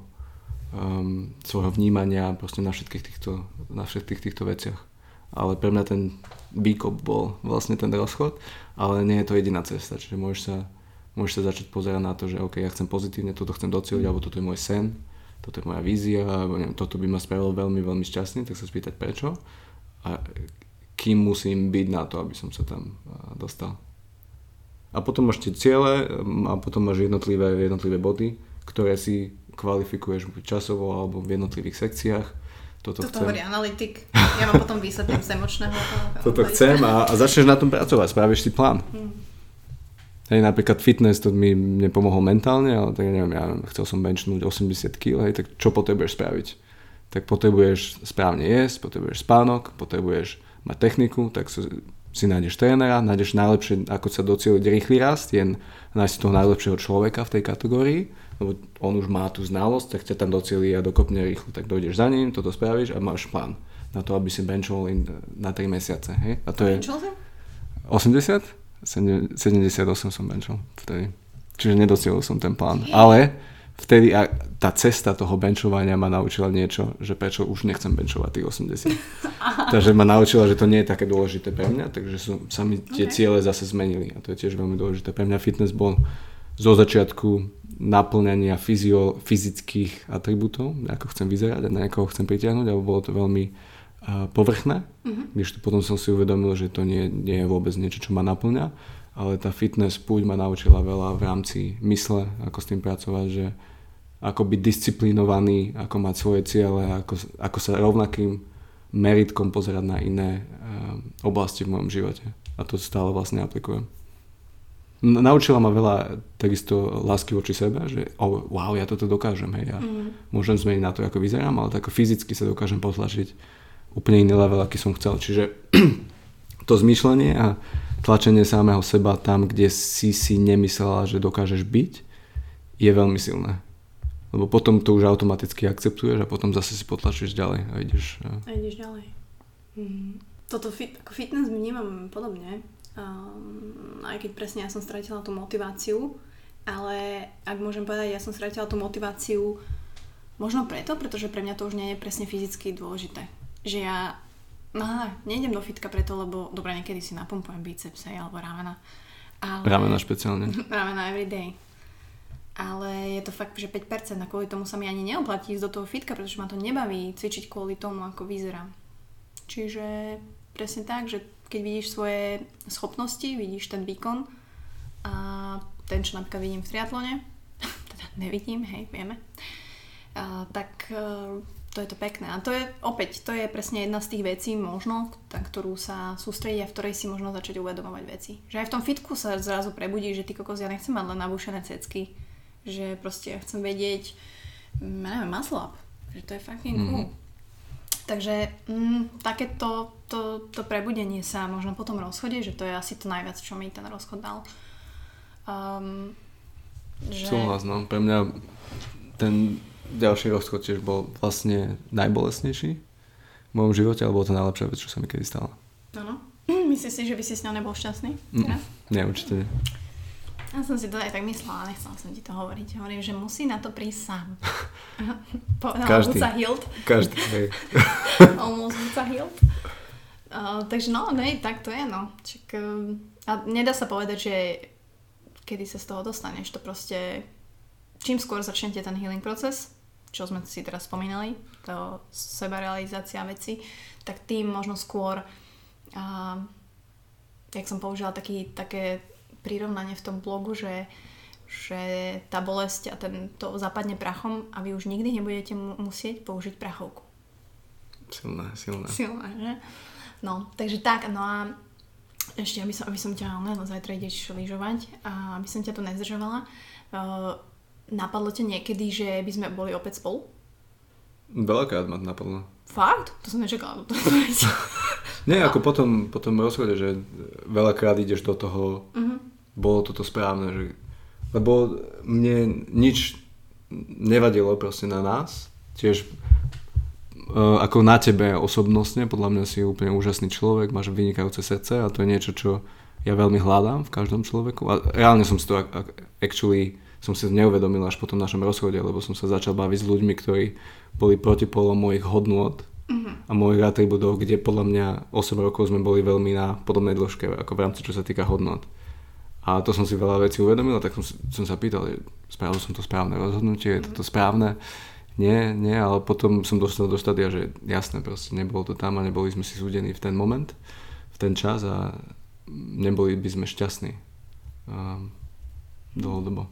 um, svojho vnímania proste na všetkých týchto, na všetkých týchto veciach ale pre mňa ten výkop bol vlastne ten rozchod, ale nie je to jediná cesta, čiže môžeš sa, môžeš sa začať pozerať na to, že OK, ja chcem pozitívne, toto chcem docieliť, alebo toto je môj sen, toto je moja vízia, alebo neviem, toto by ma spravilo veľmi, veľmi šťastný, tak sa spýtať prečo a kým musím byť na to, aby som sa tam dostal. A potom máš tie ciele a potom máš jednotlivé, jednotlivé body, ktoré si kvalifikuješ buď časovo alebo v jednotlivých sekciách toto, toto chcem. hovorí analytik. Ja mám potom výsledok z emočného. Toto chcem a, a začneš na tom pracovať, spravíš si plán. Hmm. Hej, napríklad fitness, to mi nepomohol mentálne, ale tak neviem, ja chcel som benchnúť 80 kg, hej, tak čo potrebuješ spraviť? Tak potrebuješ správne jesť, potrebuješ spánok, potrebuješ mať techniku, tak si nájdeš trénera, nájdeš najlepšie, ako sa docieliť rýchly rast, jen nájsť toho najlepšieho človeka v tej kategórii lebo on už má tú znalosť, tak ťa tam docelí a dokopne rýchlo, tak dojdeš za ním, toto spravíš a máš plán na to, aby si benchol in, na 3 mesiace. Hej? A to je 80? 78 som benchol vtedy. Čiže nedocielil som ten plán. Ale vtedy a tá cesta toho benchovania ma naučila niečo, že prečo už nechcem benchovať tých 80. takže ma naučila, že to nie je také dôležité pre mňa, takže som, sa mi tie Okay. ciele zase zmenili a to je tiež veľmi dôležité. Pre mňa fitness bol zo začiatku naplňania fyzio, fyzických atribútov, ako chcem vyzerať a na niekoho chcem pritiahnuť, alebo bolo to veľmi uh, povrchné, Mhm. když to potom som si uvedomil, že to nie, nie je vôbec niečo, čo ma naplňa, ale tá fitness púť ma naučila veľa v rámci mysle, ako s tým pracovať, že ako byť disciplinovaný, ako mať svoje ciele, ako, ako sa rovnakým meritkom pozerať na iné uh, oblasti v mojom živote. A to stále vlastne aplikujem. Naučila ma veľa takisto lásky voči sebe, že oh, wow, ja toto dokážem, hej, ja Mm. môžem zmeniť na to, ako vyzerám, ale tak fyzicky sa dokážem potlačiť úplne iný level, aký som chcel. Čiže to zmýšľanie a tlačenie samého seba tam, kde si si nemyslela, že dokážeš byť, je veľmi silné. Lebo potom to už automaticky akceptuješ a potom zase si potlačuješ ďalej a ideš... eh, A ideš ďalej. Mm. Toto fit, ako fitness vnímam podobne. Um, aj keď presne ja som stratila tú motiváciu, ale ak môžem povedať, ja som stratila tú motiváciu možno preto, pretože pre mňa to už nie je presne fyzicky dôležité. Že ja no, nejdem do fitka preto, lebo dobre, niekedy si napumpujem biceps hej, alebo ramena. Ale, Ramena špeciálne. ramena everyday. Ale je to fakt, že 5% a kvôli tomu sa mi ani neoplatí ísť do toho fitka, pretože ma to nebaví cvičiť kvôli tomu, ako vyzerám. Čiže presne tak, že keď vidíš svoje schopnosti, vidíš ten výkon a ten, čo napríklad vidím v triatlone, teda nevidím, hej, vieme, a, tak e, to je to pekné. A to je opäť, to je presne jedna z tých vecí možno, na ktorú sa sústrediť a v ktorej si možno začať uvedomovať veci. Že aj v tom fitku sa zrazu prebudí, že ty kokos, ja nechcem mať len nabúšené cecky, že proste ja chcem vedieť, mm, ja neviem, muscle že to je fucking cool. Takže mm, takéto to, to prebudenie sa možno po tom rozchode, že to je asi to najviac, čo mi ten rozchod dal. Um, že... Súhlas, no. Pre mňa ten ďalší rozchod tiež bol vlastne najbolesnejší v mojom živote, ale bolo to najlepšia vec, čo sa mi kedy stala. Áno. Myslíš si, že by si s ňou nebol šťastný? Mm. Nie, určite nie. Ja som si to aj tak myslela, nechcela som ti to hovoriť. Hovorím, že musí na to prísť sám. Povedala Každý. Buca Hilt. Každý, hej. Almost Buca Hilt. Uh, takže no, nej, tak to je, no. Čak, uh, a nedá sa povedať, že kedy sa z toho dostaneš, to proste čím skôr začnete ten healing proces, čo sme si teraz spomínali, to sebarealizácia veci, tak tým možno skôr uh, jak som použila taký, také prirovnanie v tom blogu, že, že tá bolesť a ten, to zapadne prachom a vy už nikdy nebudete mu- musieť použiť prachovku. Silné, silné. Silné, že? No, takže tak, no a ešte, aby som, aby som ťa, no, zajtra ideš lyžovať a aby som ťa tu nezdržovala, uh, napadlo ťa niekedy, že by sme boli opäť spolu? Veľakrát ma napadlo. Fakt? To som nečakala. Nie, ako potom, potom rozchode, že veľakrát ideš do toho, Mhm. Bolo toto správne, že, lebo mne nič nevadilo proste na nás, tiež uh, ako na tebe osobnostne, podľa mňa si úplne úžasný človek, máš vynikajúce srdce a to je niečo, čo ja veľmi hľadám v každom človeku a reálne som si to actually som si neuvedomil až po tom našom rozchode, lebo som sa začal baviť s ľuďmi, ktorí boli protipolom mojich hodnôt Mhm. a mojich atribútov, kde podľa mňa 8 rokov sme boli veľmi na podobnej dĺžke, ako v rámci čo sa týka hodnot. A to som si veľa vecí uvedomil, tak som, som sa pýtal, spravil som to správne rozhodnutie, je toto správne? Nie, nie, ale potom som dostal do štádia, že jasné, proste nebolo to tam a neboli sme si súdení v ten moment, v ten čas a neboli by sme šťastní um, dlhodobo.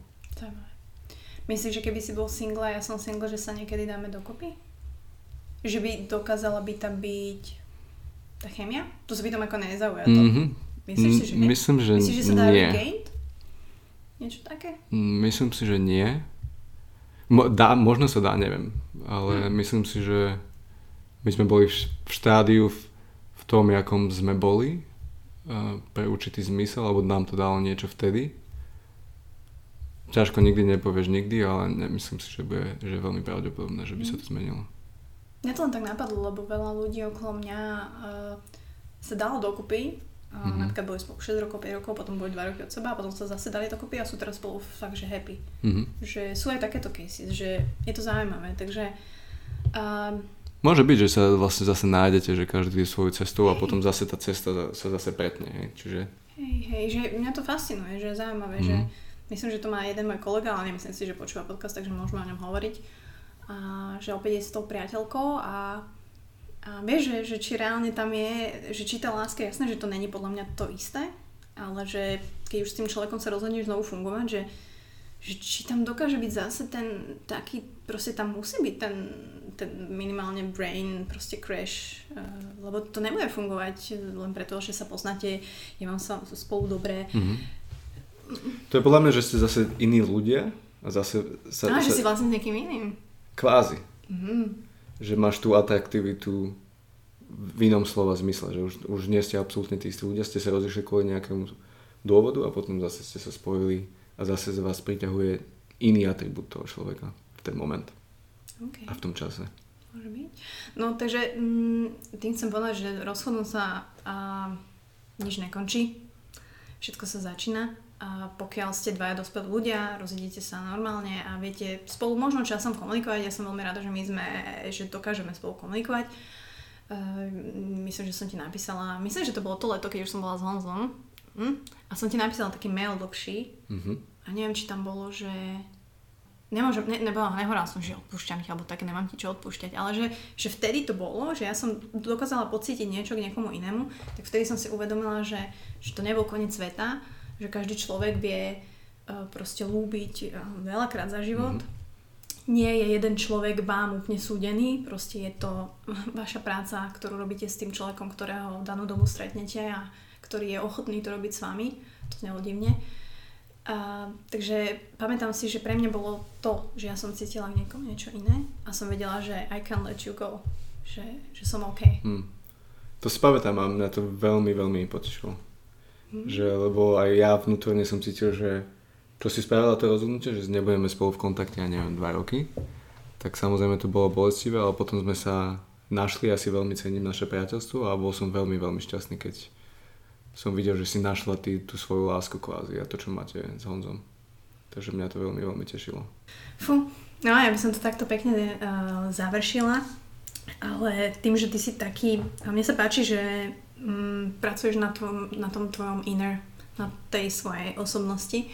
Myslíš, že keby si bol single a ja som single, že sa niekedy dáme dokopy? Že by dokázala by tam byť tá chemia? To sa by tam ako nezaujalo. Mhm. Myslíš si, že nie? Myslím, že Myslíš, že sa dá nie. regained? Niečo také? Myslím si, že nie. Mo, dá, možno sa dá, neviem. Ale Hm. myslím si, že my sme boli v, štádiu v, v tom, akom sme boli uh, pre určitý zmysel, alebo nám to dalo niečo vtedy. Ťažko nikdy nepovieš nikdy, ale nemyslím si, že, bude, že je veľmi pravdepodobné, že by sa to zmenilo. Mňa to len tak napadlo, lebo veľa ľudí okolo mňa uh, sa dalo dokupy mm-hmm. Napríklad boli spolu 6 rokov, 5 rokov, potom boli 2 roky od seba a potom sa zase dali dokopy a sú teraz spolu fakt, že happy. Mm-hmm. Že sú aj takéto cases, že je to zaujímavé, takže uh, Môže byť, že sa vlastne zase nájdete, že každý svoju cestu a potom zase tá cesta sa zase pretne, hej. Čiže... Hej, hej, že mňa to fascinuje, že je zaujímavé, mm. že myslím, že to má jeden môj kolega, ale nemyslím si, že počúva podcast, takže môžeme o ňom hovoriť. A že opäť je s tou priateľkou a, a vieš, že, že či reálne tam je, že či tá láska, jasné, že to není podľa mňa to isté, ale že keď už s tým človekom sa rozhodneš znovu fungovať, že, že či tam dokáže byť zase ten taký, proste tam musí byť ten ten minimálne brain proste crash, uh, lebo to nebude fungovať len preto, že sa poznáte, je vám sa spolu dobré. Mm-hmm. To je podľa mňa, že ste zase iní ľudia a zase sa... Á, že si vlastne s niekým iným. Kvázi. Mm-hmm. Že máš tú atraktivitu v inom slova zmysle, že už, už nie ste absolútne tí istí ľudia, ste sa rozišli kvôli nejakému dôvodu a potom zase ste sa spojili a zase z vás priťahuje iný atribút toho človeka v ten moment. Okay. A v tom čase. Môže byť. No takže mm, tým chcem povedať, že rozchodom sa a, nič nekončí. Všetko sa začína. A pokiaľ ste dvaja dospelí ľudia, rozidíte sa normálne a viete spolu možno časom komunikovať. Ja som veľmi rada, že my sme, že dokážeme spolu komunikovať. Uh, myslím, že som ti napísala, myslím, že to bolo to leto, keď už som bola s Honzom. Hm? A som ti napísala taký mail dlhší. Mm-hmm. A neviem, či tam bolo, že nemôžem, ne, nebola, nehovorila som, že odpúšťam ti, alebo také nemám ti čo odpúšťať, ale že, že vtedy to bolo, že ja som dokázala pocítiť niečo k niekomu inému, tak vtedy som si uvedomila, že, že to nebol koniec sveta, že každý človek vie uh, proste lúbiť uh, veľakrát za život. Mm-hmm. Nie je jeden človek vám úplne súdený, proste je to vaša práca, ktorú robíte s tým človekom, ktorého v danú dobu stretnete a ktorý je ochotný to robiť s vami. To znelo divne. A, takže pamätám si, že pre mňa bolo to, že ja som cítila v niekom niečo iné a som vedela, že I can let you go, že, že som OK. Hmm. To si pamätám a mňa to veľmi, veľmi potešilo. Že, lebo aj ja vnútorne som cítil, že čo si spravila to rozhodnutie, že nebudeme spolu v kontakte, ja neviem, dva roky, tak samozrejme to bolo bolestivé, ale potom sme sa našli, asi veľmi cením naše priateľstvo a bol som veľmi, veľmi šťastný, keď som videl, že si našla ty tú svoju lásku kvázi a to, čo máte s Honzom. Takže mňa to veľmi, veľmi tešilo. Fú, no ja by som to takto pekne uh, završila, ale tým, že ty si taký, a mne sa páči, že um, pracuješ na, tvojom, na tom tvojom inner, na tej svojej osobnosti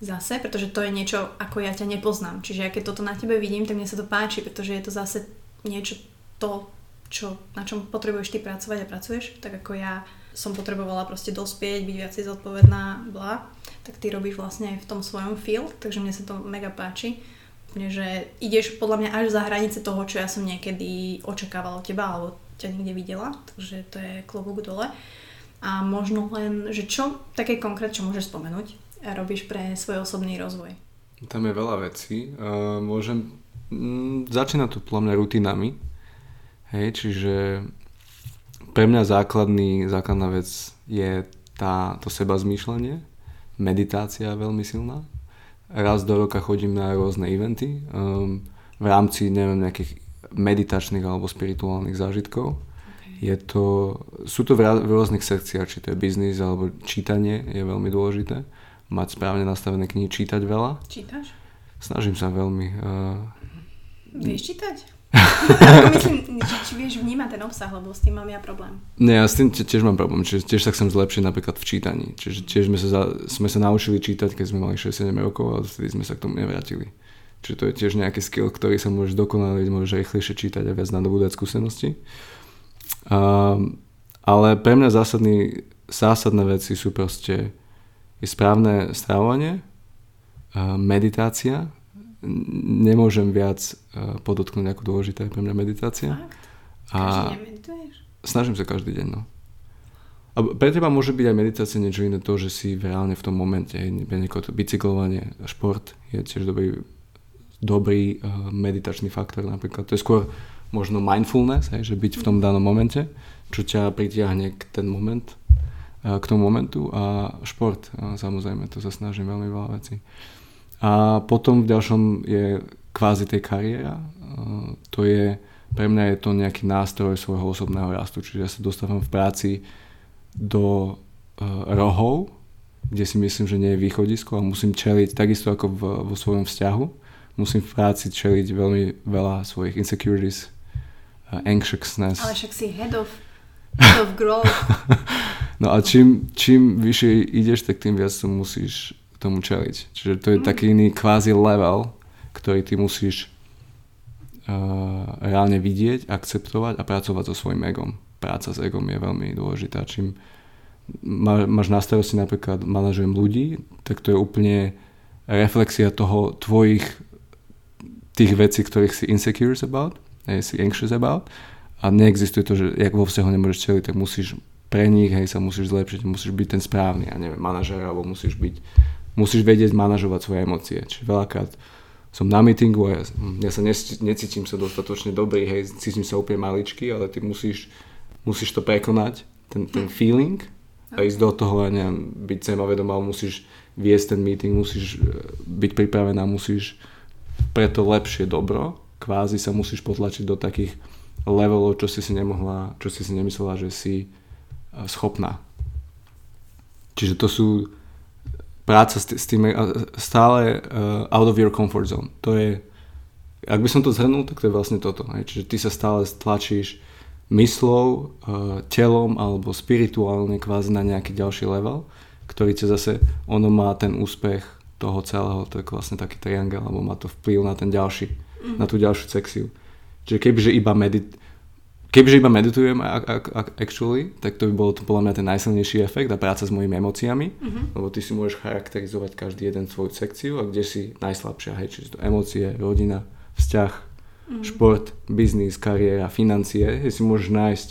zase, pretože to je niečo, ako ja ťa nepoznám. Čiže ja keď toto na tebe vidím, tak mne sa to páči, pretože je to zase niečo to, čo, na čom potrebuješ ty pracovať a pracuješ, tak ako ja som potrebovala proste dospieť, byť viacej zodpovedná, bla, tak ty robíš vlastne v tom svojom field, takže mne sa to mega páči. Že ideš podľa mňa až za hranice toho, čo ja som niekedy očakávala od teba, alebo ťa niekde videla, takže to je klobúk dole. A možno len, že čo také konkrét, čo môžeš spomenúť, robíš pre svoj osobný rozvoj? Tam je veľa vecí. Môžem... Mm, začína to podľa rutinami. Hej, čiže pre mňa základný, základná vec je tá, to seba zmýšľanie, meditácia je veľmi silná. Raz do roka chodím na rôzne eventy um, v rámci neviem, nejakých meditačných alebo spirituálnych zážitkov. Okay. Je to, sú to v, v rôznych sekciách, či to je biznis alebo čítanie je veľmi dôležité. Mať správne nastavené knihy, čítať veľa. Čítaš? Snažím sa veľmi. Uh, Vieš čítať? Myslím, či, či vieš vnímať ten obsah, lebo s tým mám ja problém. Nie, ja s tým tiež mám problém, čiže tiež sa chcem zlepšiť napríklad v čítaní. Čiže tiež sme sa, za, sme sa naučili čítať, keď sme mali 6-7 rokov, ale vtedy sme sa k tomu nevrátili. Čiže to je tiež nejaký skill, ktorý sa môžeš dokonaliť, môžeš rýchlejšie čítať a viac nadobúdať skúsenosti. Um, ale pre mňa zásadný, zásadné veci sú proste je správne stravovanie, meditácia, nemôžem viac uh, podotknúť ako dôležité pre mňa meditácia. Fakt? A snažím sa každý deň, no. A pre teba môže byť aj meditácia niečo iné to, že si reálne v tom momente, pre niekoho to bicyklovanie, šport je tiež dobrý, dobrý uh, meditačný faktor napríklad. To je skôr možno mindfulness, hej, že byť v tom danom momente, čo ťa pritiahne k ten moment, uh, k tomu momentu a šport, uh, samozrejme, to sa snažím veľmi veľa vecí. A potom v ďalšom je kvázi tej kariéra. To je, pre mňa je to nejaký nástroj svojho osobného rastu, čiže ja sa dostávam v práci do rohov, kde si myslím, že nie je východisko a musím čeliť takisto ako v, vo svojom vzťahu. Musím v práci čeliť veľmi veľa svojich insecurities, uh, anxiousness. Ale však si head of, head of growth. no a čím, čím vyššie ideš, tak tým viac to musíš tomu čeliť. Čiže to je mm. taký iný kvázi level, ktorý ty musíš uh, reálne vidieť, akceptovať a pracovať so svojím egom. Práca s egom je veľmi dôležitá. Čím, má, máš na starosti napríklad manažujem ľudí, tak to je úplne reflexia toho tvojich tých vecí, ktorých si insecure about, hej, si anxious about a neexistuje to, že jak vo vzťahu nemôžeš čeliť, tak musíš pre nich, hej, sa musíš zlepšiť, musíš byť ten správny, a neviem, manažer, alebo musíš byť, musíš vedieť manažovať svoje emócie. Čiže veľakrát som na meetingu a ja, ja sa necítim sa dostatočne dobrý, hej, cítim sa úplne maličký, ale ty musíš, musíš to prekonať, ten, ten feeling a ísť do toho a neviem, byť vedomá, musíš viesť ten meeting, musíš e, byť pripravená, musíš preto lepšie dobro, kvázi sa musíš potlačiť do takých levelov, čo si si nemohla, čo si si nemyslela, že si e, schopná. Čiže to sú práca s, tým e, stále uh, out of your comfort zone. To je, ak by som to zhrnul, tak to je vlastne toto. Hej. Čiže ty sa stále stlačíš myslou, eh, telom alebo spirituálne kvázi na nejaký ďalší level, ktorý ťa zase, ono má ten úspech toho celého, to je vlastne taký triangel, alebo má to vplyv na ten ďalší, mm. na tú ďalšiu sekciu. Čiže kebyže iba medit, kebyže iba meditujem actually, tak to by bolo to podľa mňa ten najsilnejší efekt a práca s mojimi emóciami, mm-hmm. lebo ty si môžeš charakterizovať každý jeden svoju sekciu a kde si najslabšia, hej, čiže to emócie, rodina, vzťah, mm. šport, biznis, kariéra, financie, že si môžeš nájsť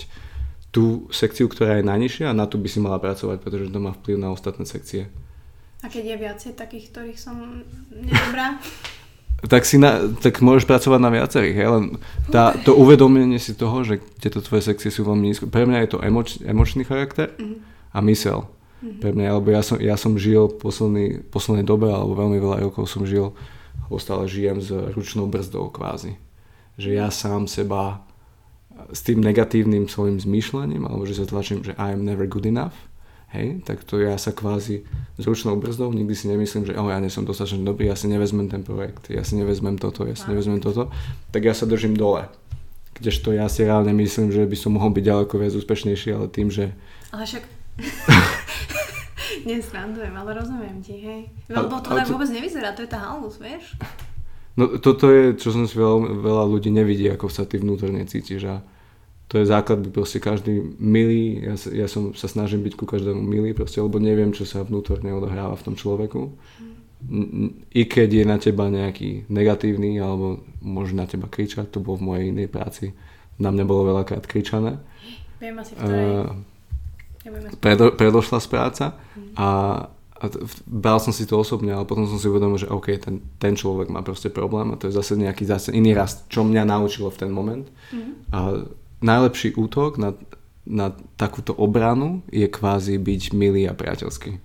tú sekciu, ktorá je najnižšia a na tú by si mala pracovať, pretože to má vplyv na ostatné sekcie. A keď je viacej takých, ktorých som nedobrá? tak, si na, tak môžeš pracovať na viacerých, hej? len tá, to uvedomenie si toho, že tieto tvoje sekcie sú veľmi nízko. Pre mňa je to emoč, emočný charakter mm-hmm. a mysel. Mm-hmm. Pre mňa, lebo ja som, ja som žil posledný, poslednej dobe, alebo veľmi veľa rokov som žil, alebo stále žijem s ručnou brzdou kvázi že ja sám seba s tým negatívnym svojim zmýšľaním, alebo že sa tlačím, že I am never good enough, hej, tak to ja sa kvázi s ručnou brzdou nikdy si nemyslím, že oh, ja nie som dostatočne dobrý, ja si nevezmem ten projekt, ja si nevezmem toto, ja si nevezmem toto, tak ja sa držím dole. Kdežto ja si reálne myslím, že by som mohol byť ďaleko viac úspešnejší, ale tým, že... Ale však... Nesrandujem, ale rozumiem ti, hej. Lebo to tak vôbec nevyzerá, to je tá halus, vieš? No toto je, čo som si veľa, veľa ľudí nevidí, ako sa ty vnútorne cítiš a to je základ, by proste každý milý, ja, ja som sa snažím byť ku každému milý, proste, lebo neviem, čo sa vnútorne odohráva v tom človeku. I keď je na teba nejaký negatívny, alebo môže na teba kričať, to bolo v mojej inej práci, na mňa bolo veľakrát kričané. Viem asi v ktorej... Uh, predo, predošla práca a a t- bral som si to osobne, ale potom som si uvedomil, že OK, ten, ten človek má proste problém a to je zase nejaký zase iný rast, čo mňa naučilo v ten moment. Mm-hmm. A najlepší útok na, na takúto obranu je kvázi byť milý a priateľský.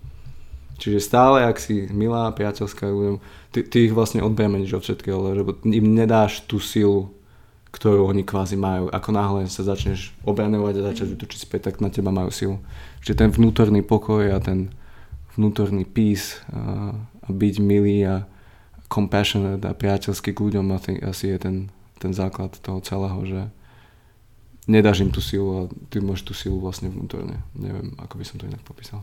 Čiže stále, ak si milá priateľská ľuďom, ty, ty ich vlastne odbremeníš od všetkého, lebo im nedáš tú silu, ktorú oni kvázi majú. Ako náhle sa začneš obraňovať a začať útočiť späť, tak na teba majú silu. Čiže ten vnútorný pokoj a ten, vnútorný peace a, a byť milý a compassionate a priateľský k ľuďom asi je ten, ten základ toho celého, že nedáš im tú silu a ty máš tú silu vlastne vnútorne. Neviem, ako by som to inak popísal.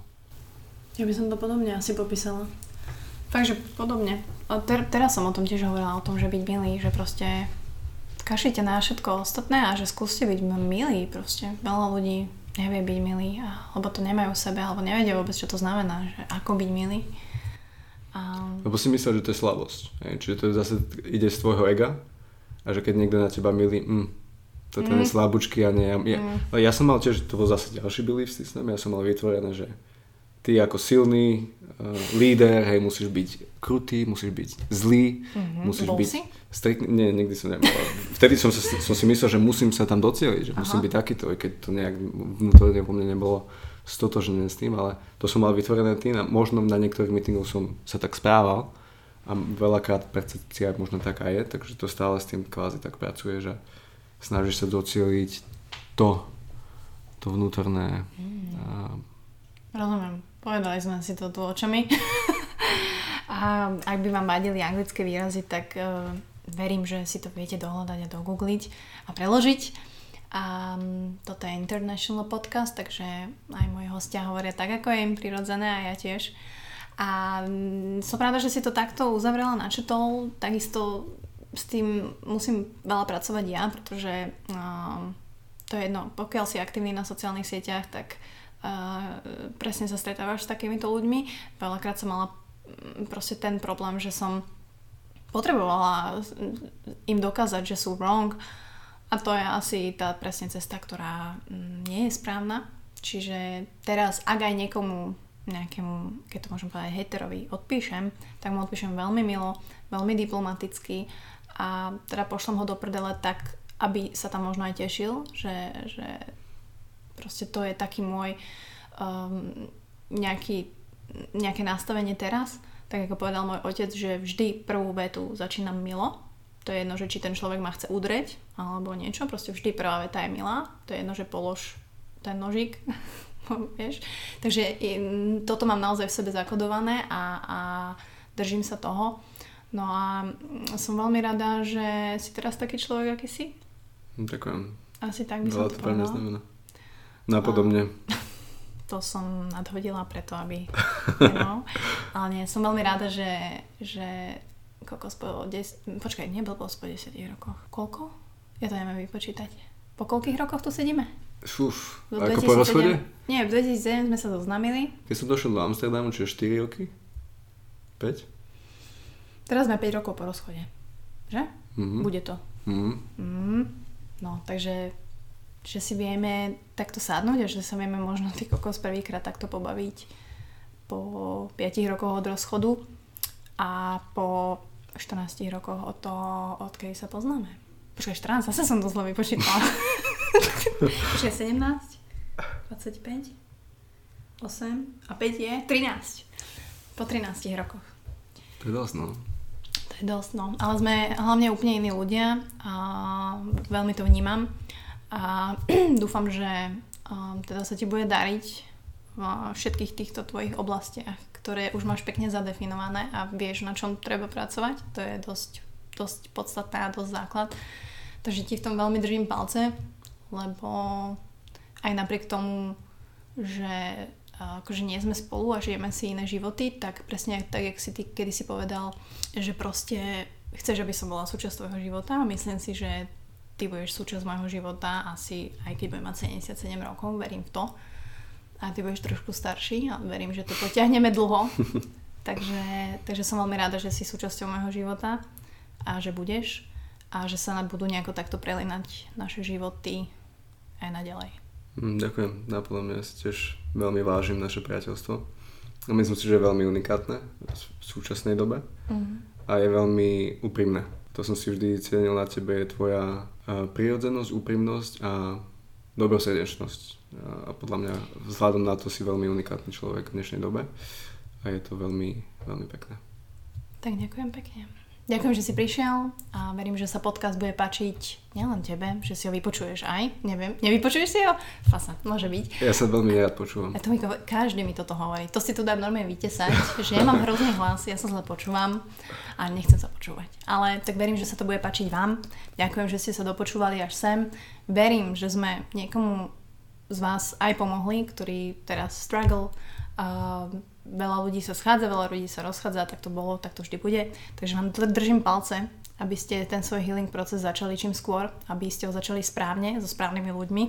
Ja by som to podobne asi popísala. Takže podobne. A ter- teraz som o tom tiež hovorila, o tom, že byť milý, že proste kašite na všetko ostatné a že skúste byť milí proste. Veľa ľudí nevie byť milý, alebo to nemajú v sebe, alebo nevedia vôbec, čo to znamená, že ako byť milý. A... Lebo si myslel, že to je slabosť. Čiže to zase ide z tvojho ega a že keď niekto na teba milý, mm, to mm. je slabúčky a nie. Ja, mm. ja som mal tiež, to bol zase ďalší belief systém, ja som mal vytvorené, že ty ako silný uh, líder, hej, musíš byť krutý, musíš byť zlý, mm-hmm. musíš Bol byť... Si? Strikt, nie, nikdy som nemal. Vtedy som, sa, som si myslel, že musím sa tam docieliť, že Aha. musím byť takýto, keď to nejak vnútorne po mne nebolo stotožené s tým, ale to som mal vytvorené tým a možno na niektorých meetingoch som sa tak správal a veľakrát percepcia možno taká je, takže to stále s tým kvázi tak pracuje, že snažíš sa docieliť to, to vnútorné mm. a, rozumiem. Povedali sme si to tu očami. a ak by vám vadili anglické výrazy, tak uh, verím, že si to viete dohľadať a dogoogliť a preložiť. A um, toto je International Podcast, takže aj moji hostia hovoria tak, ako je im prirodzené a ja tiež. A um, som rada, že si to takto uzavrela, načetol. Takisto s tým musím veľa pracovať ja, pretože um, to je jedno, pokiaľ si aktívny na sociálnych sieťach, tak uh, presne sa stretávaš s takýmito ľuďmi. Veľakrát som mala mm, proste ten problém, že som potrebovala im dokázať, že sú wrong a to je asi tá presne cesta, ktorá mm, nie je správna. Čiže teraz, ak aj niekomu nejakému, keď to môžem povedať, heterovi odpíšem, tak mu odpíšem veľmi milo, veľmi diplomaticky a teda pošlem ho do prdele tak, aby sa tam možno aj tešil, že, že proste to je taký môj um, nejaký, nejaké nastavenie teraz, tak ako povedal môj otec, že vždy prvú vetu začínam milo to je jedno, že či ten človek ma chce udreť alebo niečo, proste vždy prvá veta je milá, to je jedno, že polož ten nožík, vieš. Takže toto mám naozaj v sebe zakodované a, a držím sa toho. No a som veľmi rada, že si teraz taký človek, aký si. Ďakujem. Asi tak by som to povedala. Napodobne. To som nadhodila preto, aby... no. Ale nie, som veľmi rada, že, že kokos po 10, počkaj, blbosť po 10 rokoch. Koľko? Ja to neviem vypočítať. Po koľkých rokoch tu sedíme? Uf, ako po rozchode? Nie, v 2007 sme sa zoznamili. Keď som došiel do Amsterdamu, čiže 4 roky? 5? Teraz sme 5 rokov po rozchode. Že? Mm-hmm. Bude to. Mm-hmm. Mm, no, takže že si vieme takto sadnúť a že sa vieme možno ty kokos prvýkrát takto pobaviť po 5 rokoch od rozchodu a po 14 rokoch od toho, odkedy sa poznáme. Počkaj, 14, zase som to zle vypočítala. Počkaj, 17, 25, 8 a 5 je 13. Po 13 rokoch. To je dosť, no. Je dosť, no. Ale sme hlavne úplne iní ľudia a veľmi to vnímam. A dúfam, že um, teda sa ti bude dariť v všetkých týchto tvojich oblastiach, ktoré už máš pekne zadefinované a vieš, na čom treba pracovať. To je dosť, dosť podstatné a dosť základ. Takže ti v tom veľmi držím palce, lebo aj napriek tomu, že akože nie sme spolu a žijeme si iné životy, tak presne tak, jak si ty kedy si povedal, že proste chceš, aby som bola súčasť tvojho života a myslím si, že ty budeš súčasť môjho života asi aj keď budem mať 77 rokov, verím v to a ty budeš trošku starší a verím, že to potiahneme dlho. takže, takže som veľmi rada, že si súčasťou môjho života a že budeš a že sa budú nejako takto prelinať naše životy aj naďalej. Mm, ďakujem. Napadlo mňa si tiež veľmi vážim naše priateľstvo. A myslím si, že je veľmi unikátne v súčasnej dobe mm. a je veľmi úprimné. To som si vždy cenil na tebe, je tvoja prírodzenosť, úprimnosť a dobrosrdečnosť a podľa mňa vzhľadom na to si veľmi unikátny človek v dnešnej dobe a je to veľmi, veľmi pekné. Tak ďakujem pekne. Ďakujem, že si prišiel a verím, že sa podcast bude páčiť nielen tebe, že si ho vypočuješ aj, neviem, nevypočuješ si ho? Fasa, môže byť. Ja sa veľmi rád počúvam. Ja to mi, každý mi toto hovorí. To si tu dám normálne vytesať, že ja mám hrozný hlas, ja sa zle počúvam a nechcem sa počúvať. Ale tak verím, že sa to bude páčiť vám. Ďakujem, že ste sa dopočúvali až sem. Verím, že sme niekomu z vás aj pomohli, ktorí teraz struggle. Uh, veľa ľudí sa schádza, veľa ľudí sa rozchádza, tak to bolo, tak to vždy bude. Takže vám držím palce, aby ste ten svoj healing proces začali čím skôr, aby ste ho začali správne, so správnymi ľuďmi.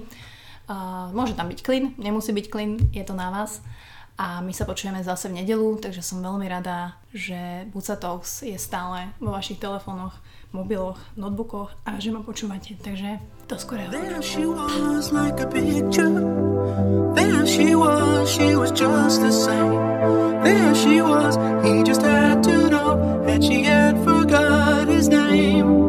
Uh, môže tam byť klin, nemusí byť klin, je to na vás. A my sa počujeme zase v nedelu, takže som veľmi rada, že Buca Talks je stále vo vašich telefónoch, mobiloch, notebookoch a že ma počúvate. Takže do skorého. There she was like a picture. There she was, she was just the same. There she was, he just had to know that she had forgot his name.